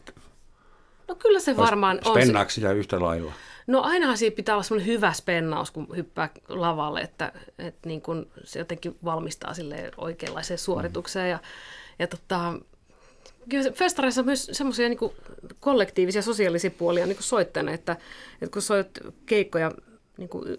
No kyllä se varmaan on. Spennaako sitä yhtä lailla? No ainahan siinä pitää olla semmoinen hyvä spennaus, kun hyppää lavalle, että, että niin kun se jotenkin valmistaa sille oikeanlaiseen suoritukseen. Mm. Ja, ja tota, kyllä festareissa on myös semmoisia niin kollektiivisia sosiaalisia puolia niin soittajana, että, että kun soit keikkoja niin kuin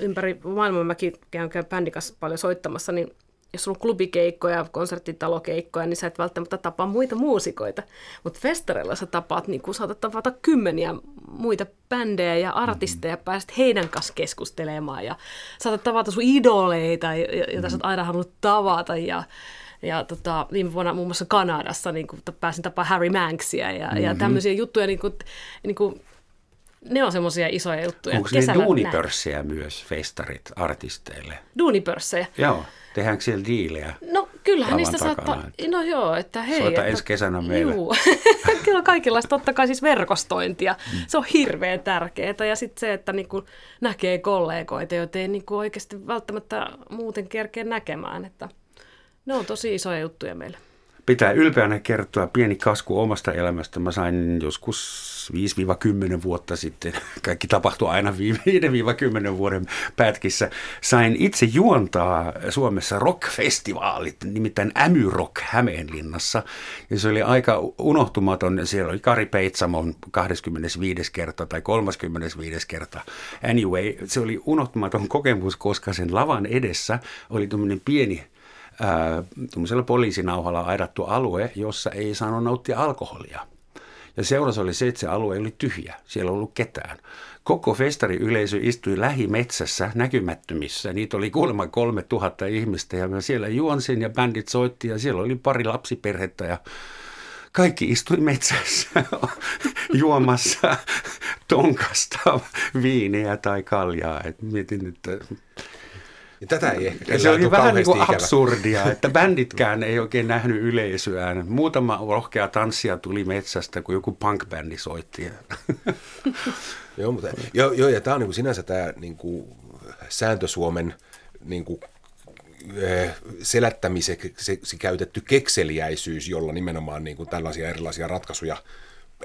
ympäri maailmaa, mäkin käyn, käyn bändikas paljon soittamassa, niin jos sulla on klubikeikkoja, konserttitalokeikkoja, niin sä et välttämättä tapaa muita muusikoita. Mutta festareilla sä tapaat, niin kun saatat tavata kymmeniä muita bändejä ja artisteja, mm-hmm. pääset heidän kanssa keskustelemaan ja saatat tavata sun idoleita, joita mm-hmm. sä oot aina halunnut tavata ja ja tota, viime vuonna muun muassa Kanadassa niin kuin, pääsin tapaamaan Harry Manksia ja, mm-hmm. ja tämmöisiä juttuja, niin kuin, niin kuin, ne on semmoisia isoja juttuja. Onko ne duunipörssejä myös festarit artisteille? Duunipörssejä? Joo. Tehdäänkö siellä diilejä? No kyllähän niistä saattaa, no joo, että hei. Soita että, ensi kesänä meille. Juu. Kyllä kaikenlaista, totta kai siis verkostointia. Mm. Se on hirveän tärkeää. Ja sitten se, että niinku näkee kollegoita, joita ei niinku oikeasti välttämättä muuten kerkeä näkemään. Että ne on tosi isoja juttuja meille pitää ylpeänä kertoa pieni kasku omasta elämästä. Mä sain joskus 5-10 vuotta sitten, kaikki tapahtui aina 5-10 vuoden pätkissä, sain itse juontaa Suomessa rockfestivaalit, nimittäin Rock Hämeenlinnassa. Ja se oli aika unohtumaton. Siellä oli Kari Peitsamon 25. kerta tai 35. kerta. Anyway, se oli unohtumaton kokemus, koska sen lavan edessä oli tämmöinen pieni tuollaisella poliisinauhalla aidattu alue, jossa ei saanut nauttia alkoholia. Ja seurassa oli se, että se alue oli tyhjä, siellä ei ollut ketään. Koko festariyleisö istui lähimetsässä näkymättömissä. Niitä oli kuulemma kolme tuhatta ihmistä ja mä siellä juonsin ja bändit soitti ja siellä oli pari lapsiperhettä ja kaikki istui metsässä juomassa tonkasta viiniä tai kaljaa. Et mietin, että ja tätä ei ehkä Se oli vähän niin kuin absurdia, että bänditkään ei oikein nähnyt yleisöään. Muutama rohkea tanssia tuli metsästä, kun joku punk-bändi soitti. joo, mutta, joo, joo, ja tämä on niin kuin sinänsä tämä niin kuin sääntö Suomen niin kuin, eh, selättämiseksi käytetty kekseliäisyys, jolla nimenomaan niin kuin tällaisia erilaisia ratkaisuja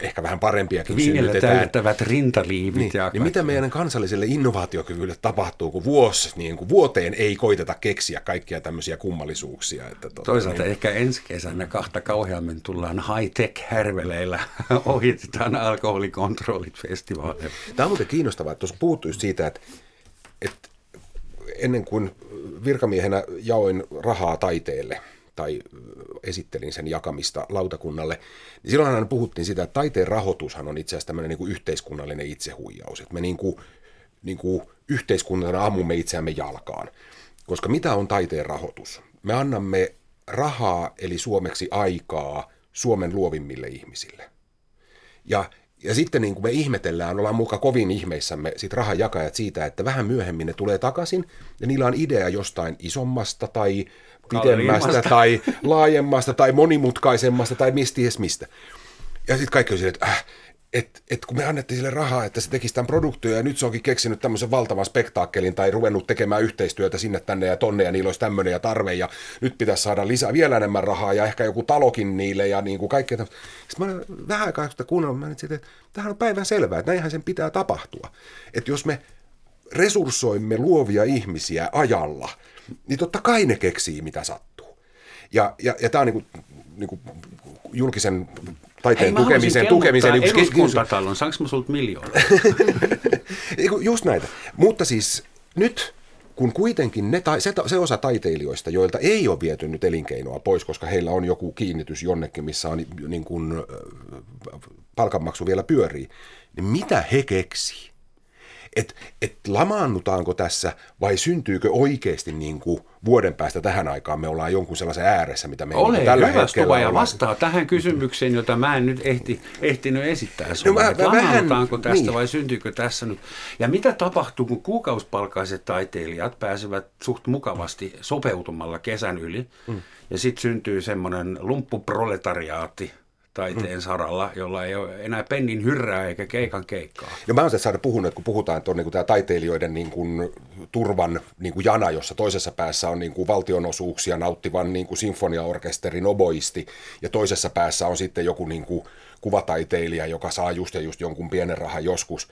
ehkä vähän parempiakin Viinillä täyttävät rintaliivit. Niin, ja niin mitä meidän kansalliselle innovaatiokyvylle tapahtuu, kun, vuosi, niin kun vuoteen ei koiteta keksiä kaikkia tämmöisiä kummallisuuksia. Että tuota, Toisaalta niin. ehkä ensi kesänä kahta kauheammin tullaan high-tech-härveleillä, ohitetaan alkoholikontrollit festivaaleilla. Tämä on muuten kiinnostavaa, että tuossa puhuttu siitä, että, että ennen kuin virkamiehenä jaoin rahaa taiteelle – tai esittelin sen jakamista lautakunnalle, niin silloin aina puhuttiin sitä, että taiteen rahoitushan on itse asiassa tämmöinen niin kuin yhteiskunnallinen itsehuijaus. Että me niin kuin, niin kuin yhteiskuntana ammumme itseämme jalkaan. Koska mitä on taiteen rahoitus? Me annamme rahaa, eli suomeksi aikaa, Suomen luovimmille ihmisille. Ja ja sitten niin kuin me ihmetellään, ollaan muka kovin ihmeissämme sit rahan jakajat siitä, että vähän myöhemmin ne tulee takaisin ja niillä on idea jostain isommasta tai pidemmästä tai laajemmasta tai monimutkaisemmasta tai mistä mistä. Ja sitten kaikki on silleen, että äh, et, et kun me annettiin sille rahaa, että se tekisi tämän produktion ja nyt se onkin keksinyt tämmöisen valtavan spektaakkelin tai ruvennut tekemään yhteistyötä sinne tänne ja tonne ja niillä olisi tämmöinen ja tarve ja nyt pitäisi saada lisää vielä enemmän rahaa ja ehkä joku talokin niille ja niin kuin kaikkea. Sitten mä olen vähän aikaa sitä kuunnellut, mä että tämähän on päivän selvää, että näinhän sen pitää tapahtua. Että jos me resurssoimme luovia ihmisiä ajalla, niin totta kai ne keksii mitä sattuu. Ja, ja, ja tämä on niin kuin, niin kuin julkisen taiteen Hei, tukemisen, tukemisen yksi eduskuntatalon, saanko mä sulta miljoona? Just näitä. Mutta siis nyt kun kuitenkin ne, se, se osa taiteilijoista, joilta ei ole viety nyt elinkeinoa pois, koska heillä on joku kiinnitys jonnekin, missä on niin kuin, palkanmaksu vielä pyörii, niin mitä he keksii? Että et lamaannutaanko tässä vai syntyykö oikeasti niin kuin vuoden päästä tähän aikaan me ollaan jonkun sellaisen ääressä, mitä me Ole tällä hyvä hetkellä ja vastaa tähän kysymykseen, jota mä en nyt ehti, ehtinyt esittää sinulle. No, lamaannutaanko tästä niin. vai syntyykö tässä nyt? Ja mitä tapahtuu, kun kuukausipalkaiset taiteilijat pääsevät suht mukavasti sopeutumalla kesän yli, mm. ja sitten syntyy semmoinen lumppuproletariaatti, taiteen saralla, jolla ei ole enää pennin hyrrää eikä keikan keikkaa. No mä oon saada puhunut, kun puhutaan, että on niin tämä taiteilijoiden niin kuin, turvan niin kuin jana, jossa toisessa päässä on niin kuin valtionosuuksia nauttivan niin kuin sinfoniaorkesterin oboisti, ja toisessa päässä on sitten joku niin kuin, kuvataiteilija, joka saa just ja just jonkun pienen rahan joskus,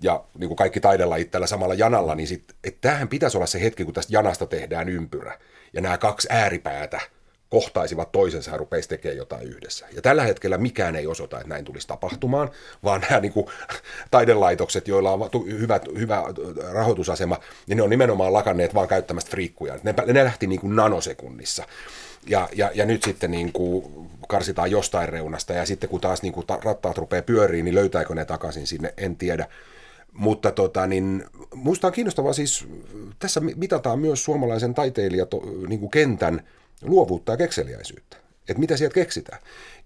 ja niin kuin kaikki taidella itsellä samalla janalla, niin sit, että tämähän pitäisi olla se hetki, kun tästä janasta tehdään ympyrä. Ja nämä kaksi ääripäätä kohtaisivat toisensa ja rupeisi tekemään jotain yhdessä. Ja tällä hetkellä mikään ei osoita, että näin tulisi tapahtumaan, vaan nämä niin kuin, taidelaitokset, joilla on hyvä, hyvä rahoitusasema, niin ne on nimenomaan lakanneet vaan käyttämästä friikkuja. Ne, ne lähti niin kuin nanosekunnissa. Ja, ja, ja nyt sitten niin kuin karsitaan jostain reunasta, ja sitten kun taas niin kuin rattaat rupeaa pyöriin, niin löytääkö ne takaisin sinne, en tiedä. Mutta tota, niin, musta on kiinnostavaa siis, tässä mitataan myös suomalaisen taiteilijat niin kuin kentän luovuutta ja kekseliäisyyttä. Että mitä sieltä keksitään.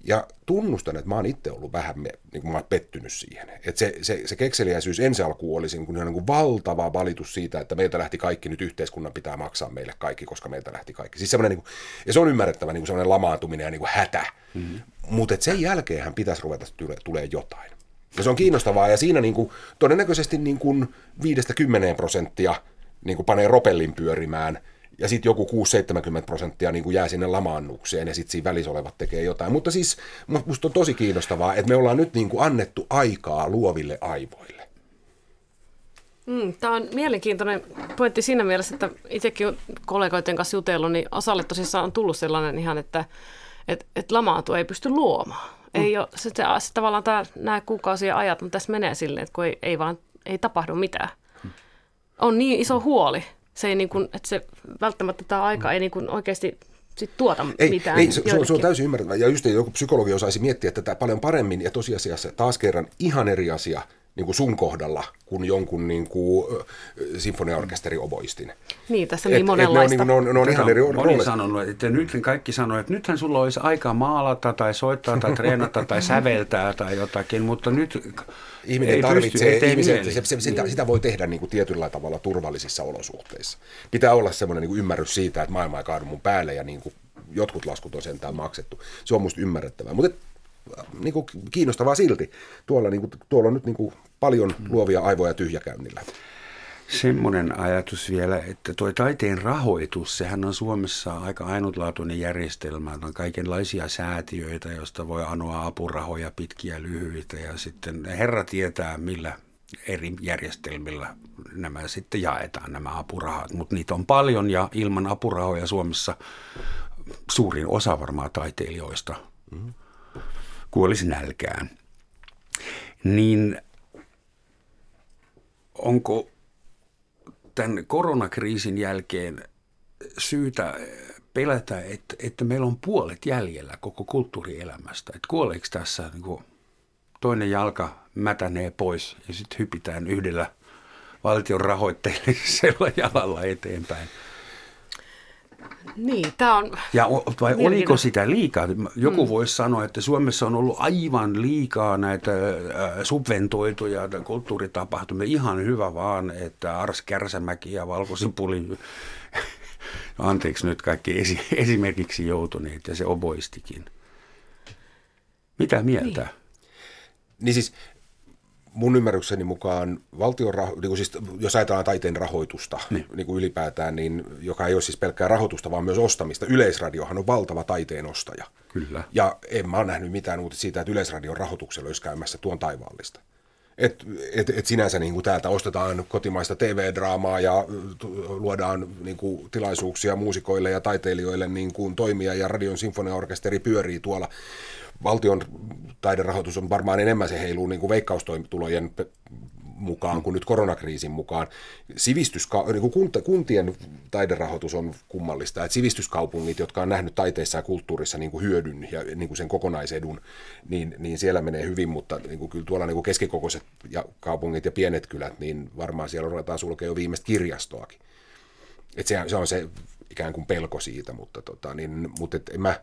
Ja tunnustan, että mä oon itse ollut vähän me, niin kuin mä oon pettynyt siihen. Että se, se, se kekseliäisyys ensi alkuun olisi niin kuin, niin kuin valtava valitus siitä, että meiltä lähti kaikki, nyt yhteiskunnan pitää maksaa meille kaikki, koska meiltä lähti kaikki. Siis niin kuin, ja se on ymmärrettävä niin kuin sellainen lamaantuminen ja niin kuin hätä. Mm-hmm. Mutta sen jälkeen hän pitäisi ruveta tule, tulee jotain. Ja se on kiinnostavaa, ja siinä niin kuin, todennäköisesti niin kuin 5-10 prosenttia niin kuin panee ropellin pyörimään – ja sitten joku 6-70 prosenttia niin kuin jää sinne lamaannukseen ja sitten siinä välissä olevat tekee jotain. Mutta siis musta on tosi kiinnostavaa, että me ollaan nyt niin kuin annettu aikaa luoville aivoille. Mm, Tämä on mielenkiintoinen pointti siinä mielessä, että itsekin kollegoiden kanssa jutellut, niin osalle tosissaan on tullut sellainen ihan, että, että, että lamaantua ei pysty luomaan. Mm. Ei ole, se, se, se, tavallaan tämä, nämä kuukausien ajat, mutta tässä menee silleen, että kun ei, ei vaan ei tapahdu mitään. Mm. On niin iso huoli se ei niin kuin, että se välttämättä tämä aika ei niin kuin oikeasti sit tuota ei, mitään. Ei, se, se, on, se on täysin ymmärrettävää. Ja just joku psykologi osaisi miettiä tätä paljon paremmin ja tosiasiassa taas kerran ihan eri asia – niin kuin sun kohdalla kuin jonkun niin kuin, sinfoniaorkesteri oboistin. Niin, tässä niin monenlaista. Et ne on, niin, ne on, ne on ihan eri Moni sanonut, että nyt kaikki sanoo, että nythän sulla olisi aika maalata tai soittaa tai treenata tai säveltää tai jotakin, mutta nyt Ihminen ei tarvitsee, pysty, ihmiset, se, se, sitä, sitä voi tehdä niin kuin tietyllä tavalla turvallisissa olosuhteissa. Pitää olla semmoinen niin kuin ymmärrys siitä, että maailma ei kaadu mun päälle ja niin kuin jotkut laskut on sentään maksettu. Se on musta ymmärrettävää. Mutta niin kuin kiinnostavaa silti. Tuolla, niin kuin, tuolla on nyt niin kuin paljon luovia aivoja tyhjäkäynnillä. Semmoinen ajatus vielä, että tuo taiteen rahoitus, sehän on Suomessa aika ainutlaatuinen järjestelmä. On kaikenlaisia säätiöitä, joista voi anoa apurahoja pitkiä lyhyitä ja sitten herra tietää, millä eri järjestelmillä nämä sitten jaetaan nämä apurahat, mutta niitä on paljon ja ilman apurahoja Suomessa suurin osa varmaan taiteilijoista mm-hmm kuolisi nälkään. Niin onko tämän koronakriisin jälkeen syytä pelätä, että, että meillä on puolet jäljellä koko kulttuurielämästä. Että kuoleeko tässä niin kuin toinen jalka mätänee pois ja sitten hypitään yhdellä valtion rahoitteellisella jalalla eteenpäin. Niin, tämä on... Ja vai oliko sitä liikaa? Joku mm. voisi sanoa, että Suomessa on ollut aivan liikaa näitä subventoituja kulttuuritapahtumia. Ihan hyvä vaan, että Ars Kärsämäki ja Valkosipuli, anteeksi nyt kaikki esi- esimerkiksi joutuneet ja se oboistikin. Mitä mieltä? Niin. Niin siis mun ymmärrykseni mukaan valtion, raho- niin siis, jos ajatellaan taiteen rahoitusta niin. Niin kuin ylipäätään, niin joka ei ole siis pelkkää rahoitusta, vaan myös ostamista. Yleisradiohan on valtava taiteen ostaja. Kyllä. Ja en mä ole nähnyt mitään uutista siitä, että Yleisradion rahoituksella olisi käymässä tuon taivaallista. Et, et, et sinänsä niin kuin täältä ostetaan kotimaista TV-draamaa ja luodaan niin kuin, tilaisuuksia muusikoille ja taiteilijoille niin kuin, toimia ja radion sinfoniaorkesteri pyörii tuolla valtion taiderahoitus on varmaan enemmän se heiluu niin kuin veikkaustoimitulojen mukaan kuin nyt koronakriisin mukaan. Sivistyska- niin kuin kuntien taiderahoitus on kummallista, että sivistyskaupungit, jotka on nähnyt taiteessa ja kulttuurissa niin kuin hyödyn ja niin kuin sen kokonaisedun, niin, niin siellä menee hyvin, mutta niin kuin kyllä tuolla niin kuin keskikokoiset ja kaupungit ja pienet kylät, niin varmaan siellä ruvetaan sulkea jo viimeistä kirjastoakin. Et se, se on se ikään kuin pelko siitä, mutta, tota, niin, mutta et en mä,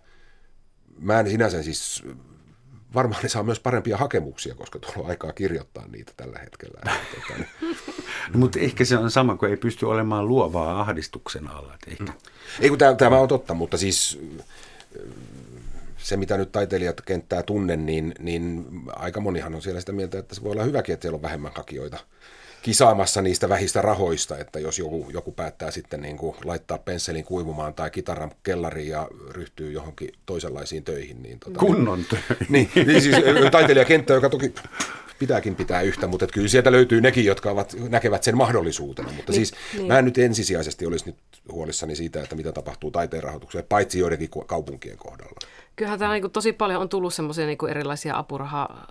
mä en sinänsä siis, varmaan ne saa myös parempia hakemuksia, koska tuolla on aikaa kirjoittaa niitä tällä hetkellä. Tota, niin. no, mutta ehkä se on sama, kun ei pysty olemaan luovaa ahdistuksen alla. Että ehkä. Ei kun tämä, tämä on totta, mutta siis se, mitä nyt taiteilijat kenttää tunnen, niin, niin aika monihan on siellä sitä mieltä, että se voi olla hyväkin, että siellä on vähemmän hakijoita kisaamassa niistä vähistä rahoista, että jos joku, joku päättää sitten niin kuin laittaa pensselin kuivumaan tai kitaran kellariin ja ryhtyy johonkin toisenlaisiin töihin. Niin tota, Kunnon töihin. Niin, niin siis taiteilijakenttä, joka toki pitääkin pitää yhtä, mutta kyllä sieltä löytyy nekin, jotka ovat, näkevät sen mahdollisuutena. Mutta niin, siis niin. mä en nyt ensisijaisesti olisi nyt huolissani siitä, että mitä tapahtuu taiteen rahoitukseen, paitsi joidenkin kaupunkien kohdalla. Kyllähän täällä niin tosi paljon on tullut semmoisia niin erilaisia apurahaa,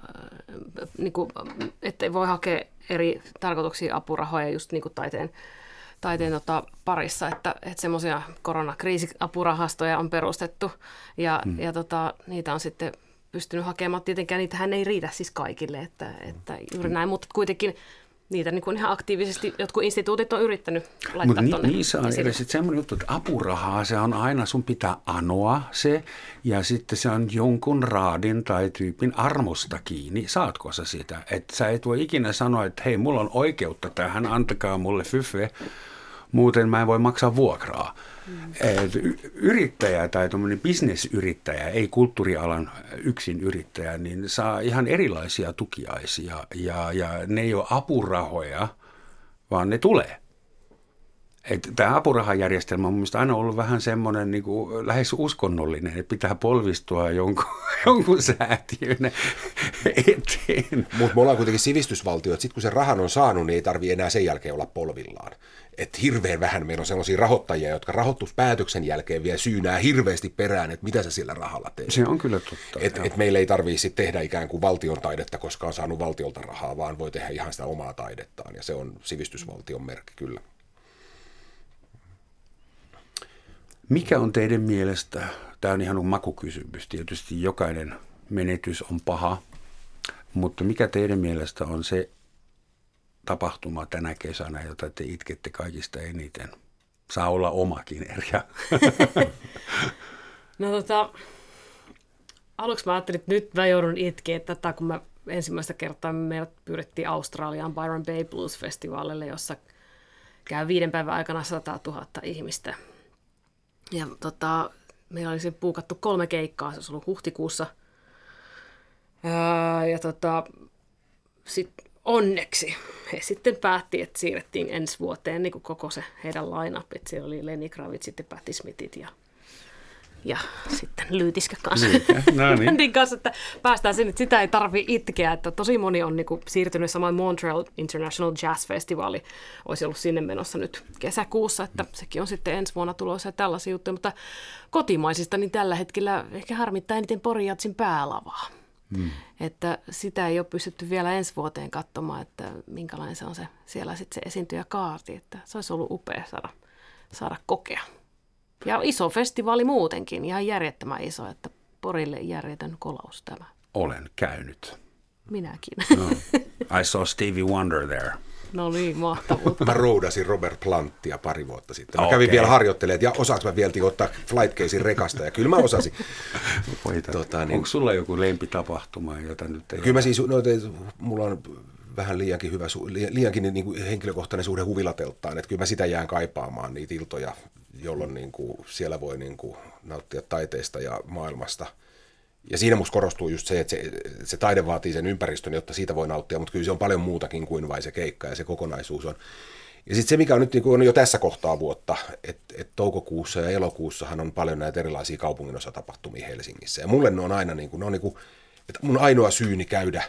niin kuin, että voi hakea eri tarkoituksia apurahoja just niin kuin taiteen, taiteen tota, parissa, että, että semmoisia koronakriisiapurahastoja on perustettu ja, hmm. ja tota, niitä on sitten pystynyt hakemaan. Tietenkään niitähän ei riitä siis kaikille, että, että juuri näin, mutta kuitenkin niitä niin kuin ihan aktiivisesti jotkut instituutit on yrittänyt laittaa Mutta ni, niissä on edes semmoinen juttu, että apurahaa, se on aina, sun pitää anoa se, ja sitten se on jonkun raadin tai tyypin armosta kiinni. Saatko sä sitä? Että sä et voi ikinä sanoa, että hei, mulla on oikeutta tähän, antakaa mulle fyfe, muuten mä en voi maksaa vuokraa. Mm. Yrittäjä tai tuommoinen bisnesyrittäjä, ei kulttuurialan yksin yrittäjä, niin saa ihan erilaisia tukiaisia ja, ja ne ei ole apurahoja, vaan ne tulee. Että tämä apurahajärjestelmä on mielestäni aina ollut vähän semmoinen niin kuin lähes uskonnollinen, että pitää polvistua jonkun, jonkun säätiön eteen. Mutta me ollaan kuitenkin sivistysvaltio, että sitten kun se rahan on saanut, niin ei tarvitse enää sen jälkeen olla polvillaan että hirveän vähän meillä on sellaisia rahoittajia, jotka rahoituspäätöksen jälkeen vielä syynää hirveästi perään, että mitä sä sillä rahalla teet. Se on kyllä totta. Et, et meillä ei tarvitse tehdä ikään kuin valtion taidetta, koska on saanut valtiolta rahaa, vaan voi tehdä ihan sitä omaa taidettaan, ja se on sivistysvaltion merkki kyllä. Mikä on teidän mielestä, tämä on ihan makukysymys, tietysti jokainen menetys on paha, mutta mikä teidän mielestä on se tapahtuma tänä kesänä, jota te itkette kaikista eniten? Saa olla omakin erja. no tota, aluksi mä ajattelin, että nyt mä joudun itkeä tätä, kun mä ensimmäistä kertaa meidät pyydettiin Australiaan Byron Bay Blues Festivalille, jossa käy viiden päivän aikana 100 000 ihmistä. Ja tota, meillä oli puukattu kolme keikkaa, se olisi ollut huhtikuussa. Ja, ja tota, sitten onneksi he sitten päätti, että siirrettiin ensi vuoteen niin kuin koko se heidän line-up. Että siellä oli Lenny Kravitz, ja Patti Smithit ja, ja sitten Lyytiskä kanssa. Niin, no niin. kanssa, että päästään sinne, sitä ei tarvi itkeä. Että tosi moni on niin kuin siirtynyt samoin Montreal International Jazz Festivali. Olisi ollut sinne menossa nyt kesäkuussa, että sekin on sitten ensi vuonna tulossa ja tällaisia juttuja. Mutta kotimaisista niin tällä hetkellä ehkä harmittaa eniten Porijatsin päälavaa. Mm. Että sitä ei ole pystytty vielä ensi vuoteen katsomaan, että minkälainen se on se siellä sitten se esiintyjä kaarti. Että se olisi ollut upea saada, saada kokea. Ja iso festivaali muutenkin, ihan järjettömän iso, että Porille järjetön kolaus tämä. Olen käynyt. Minäkin. No. I saw Stevie Wonder there. No niin, mahtavuutta. mä roudasin Robert Planttia pari vuotta sitten. Mä okay. kävin vielä harjoittelemaan, ja osaanko mä vielä ottaa flight casein rekasta, ja kyllä mä osasin. tota, niin... Onko sulla joku lempitapahtuma, jota nyt ei Kyllä mä siis, no, te, mulla on vähän liiankin hyvä, liiankin niin kuin henkilökohtainen suhde huvilatelttaan, että kyllä mä sitä jään kaipaamaan, niitä iltoja, jolloin niin kuin siellä voi niin kuin nauttia taiteesta ja maailmasta – ja siinä musta korostuu just se, että se, se taide vaatii sen ympäristön, jotta siitä voi nauttia, mutta kyllä se on paljon muutakin kuin vain se keikka ja se kokonaisuus on. Ja sitten se, mikä on nyt niin kuin on jo tässä kohtaa vuotta, että et toukokuussa ja elokuussahan on paljon näitä erilaisia kaupunginosatapahtumia Helsingissä. Ja mulle ne on aina, niin kuin, ne on niin kuin, että mun ainoa syyni käydä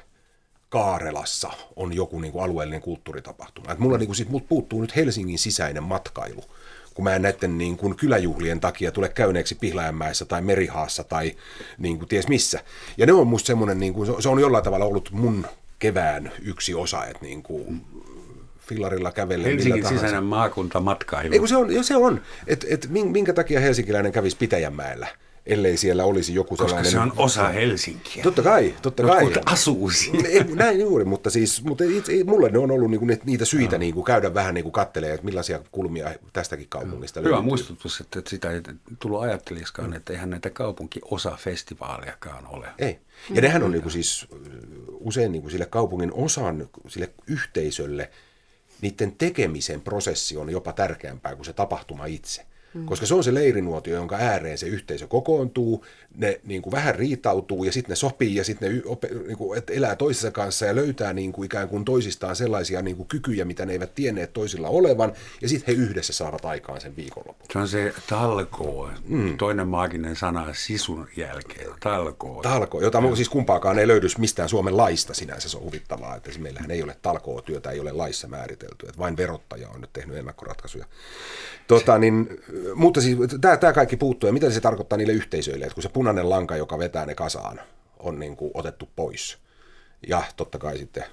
Kaarelassa on joku niin kuin alueellinen kulttuuritapahtuma. Et mulla, niin kuin, sit, mut puuttuu nyt Helsingin sisäinen matkailu kun mä en näiden niin kuin kyläjuhlien takia tule käyneeksi Pihlajanmäessä tai Merihaassa tai niin kuin ties missä. Ja ne on musta semmoinen, niin kuin, se on jollain tavalla ollut mun kevään yksi osa, että niin kuin, fillarilla kävellen. Helsingin sisäinen maakuntamatkailu. Ei kun se on, se on. että et minkä takia helsinkiläinen kävisi Pitäjänmäellä? Ellei siellä olisi joku Koska sellainen... se on osa Helsinkiä. Totta kai, totta Jotkut kai. asuu siinä. Näin juuri, mutta siis mutta itse, mulle ne on ollut niinku niitä syitä no. niinku käydä vähän niinku kattelee, että millaisia kulmia tästäkin kaupungista Hyvä löytyy. muistutus, että sitä ei tullut ajattelijaskaan, että eihän näitä kaupunkiosa festivaalejakaan ole. Ei. Ja nehän on niinku siis usein niinku sille kaupungin osan, sille yhteisölle, niiden tekemisen prosessi on jopa tärkeämpää kuin se tapahtuma itse. Koska se on se leirinuotio, jonka ääreen se yhteisö kokoontuu, ne niin kuin vähän riitautuu ja sitten ne sopii ja sitten ne niin kuin, että elää toisessa kanssa ja löytää niin kuin ikään kuin toisistaan sellaisia niin kuin kykyjä, mitä ne eivät tienneet toisilla olevan ja sitten he yhdessä saavat aikaan sen viikonlopun. Se on se talkoo, mm. toinen maaginen sana sisun jälkeen, talkoo. Talkoo, jota mm. siis kumpaakaan ei löydy mistään Suomen laista sinänsä, se on huvittavaa, että meillähän ei ole talkoo-työtä, ei ole laissa määritelty, että vain verottaja on nyt tehnyt ennakkoratkaisuja. Tota, niin, mutta siis tämä kaikki puuttuu ja mitä se tarkoittaa niille yhteisöille, että kun se punainen lanka, joka vetää ne kasaan, on niin kuin otettu pois. Ja totta kai sitten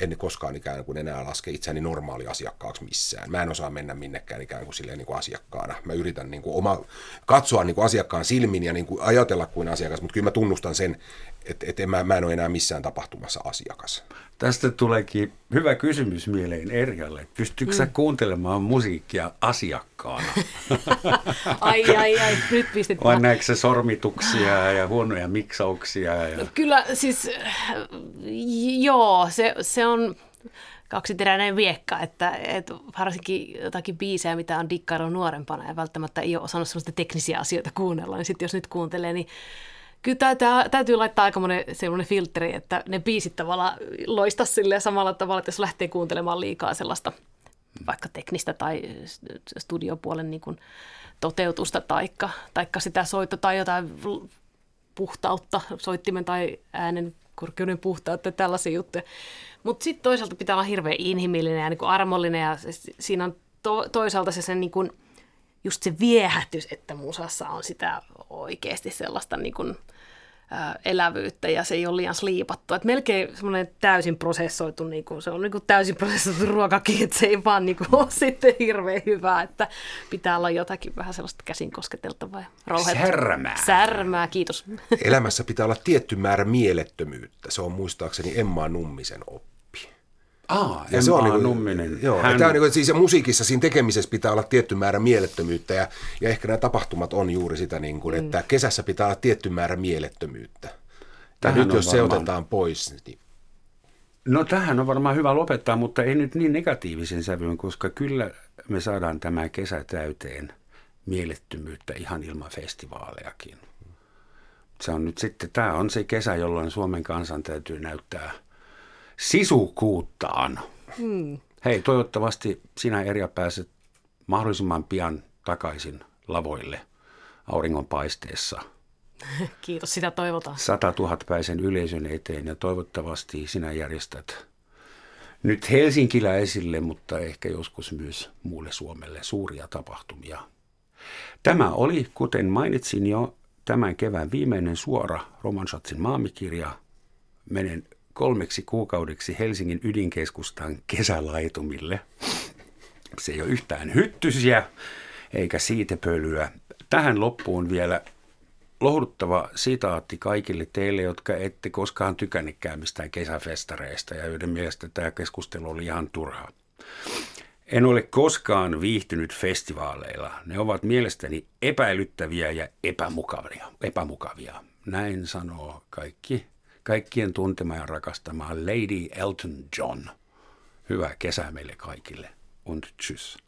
en koskaan ikään kuin enää laske itseäni normaali asiakkaaksi missään. Mä en osaa mennä minnekään ikään kuin silleen niin kuin asiakkaana. Mä yritän niin kuin oma, katsoa niin kuin asiakkaan silmin ja niin kuin ajatella kuin asiakas, mutta kyllä mä tunnustan sen, että, että mä, mä en ole enää missään tapahtumassa asiakas. Tästä tuleekin hyvä kysymys mieleen Erjalle. Pystyykö mm. sä kuuntelemaan musiikkia asiakkaana? ai, ai, ai, nyt pistit. Vai näetkö se sormituksia ja huonoja miksauksia? Ja... No, kyllä, siis joo, se, se on kaksiteräinen viekka, että, että varsinkin jotakin biisejä, mitä on dikkaillut nuorempana ja välttämättä ei ole osannut sellaista teknisiä asioita kuunnella, niin sitten jos nyt kuuntelee, niin kyllä täytyy, täytyy laittaa aika monen sellainen että ne biisit tavallaan loista sille samalla tavalla, että jos lähtee kuuntelemaan liikaa sellaista vaikka teknistä tai studiopuolen niin kuin toteutusta taikka, taikka sitä soitto tai jotain puhtautta, soittimen tai äänen korkeuden puhtautta, tällaisia juttuja. Mutta sitten toisaalta pitää olla hirveän inhimillinen ja niin kuin armollinen ja siinä on to, toisaalta se sen niin kuin, just se viehätys, että musassa on sitä oikeasti sellaista niin kuin, elävyyttä ja se ei ole liian sliipattu. Et melkein semmoinen täysin prosessoitu, niin kuin, se on niin kuin täysin prosessoitu ruokakin, että se ei vaan niin kuin, ole sitten hirveän hyvää, että pitää olla jotakin vähän sellaista käsin kosketeltavaa ja rauhoittavaa. Särmää. Särmää, kiitos. Elämässä pitää olla tietty määrä mielettömyyttä. Se on muistaakseni Emma Nummisen oppi. Aa, ja se on niin kuin, Numminen. Joo, Hän... tämä on niin kuin, siis musiikissa siinä tekemisessä pitää olla tietty määrä mielettömyyttä ja, ja ehkä nämä tapahtumat on juuri sitä, niin kuin, mm. että kesässä pitää olla tietty määrä mielettömyyttä. Ja nyt jos varmaan... se otetaan pois, niin No tähän on varmaan hyvä lopettaa, mutta ei nyt niin negatiivisen sävyyn, koska kyllä me saadaan tämä kesä täyteen mielettömyyttä ihan ilman festivaalejakin. Se on nyt sitten, tämä on se kesä, jolloin Suomen kansan täytyy näyttää – sisukuuttaan. Hmm. Hei, toivottavasti sinä Erja pääset mahdollisimman pian takaisin lavoille auringonpaisteessa. Kiitos, sitä toivotaan. Sata päisen yleisön eteen ja toivottavasti sinä järjestät nyt helsinkiläisille, mutta ehkä joskus myös muulle Suomelle suuria tapahtumia. Tämä oli, kuten mainitsin jo, tämän kevään viimeinen suora Romansatsin maamikirja. Menen kolmeksi kuukaudeksi Helsingin ydinkeskustaan kesälaitumille. Se ei ole yhtään hyttysiä eikä siitepölyä. Tähän loppuun vielä lohduttava sitaatti kaikille teille, jotka ette koskaan tykännytkään mistään kesäfestareista ja joiden mielestä tämä keskustelu oli ihan turhaa. En ole koskaan viihtynyt festivaaleilla. Ne ovat mielestäni epäilyttäviä ja epämukavia. epämukavia. Näin sanoo kaikki kaikkien tuntema ja rakastama Lady Elton John. Hyvää kesää meille kaikille und tschüss.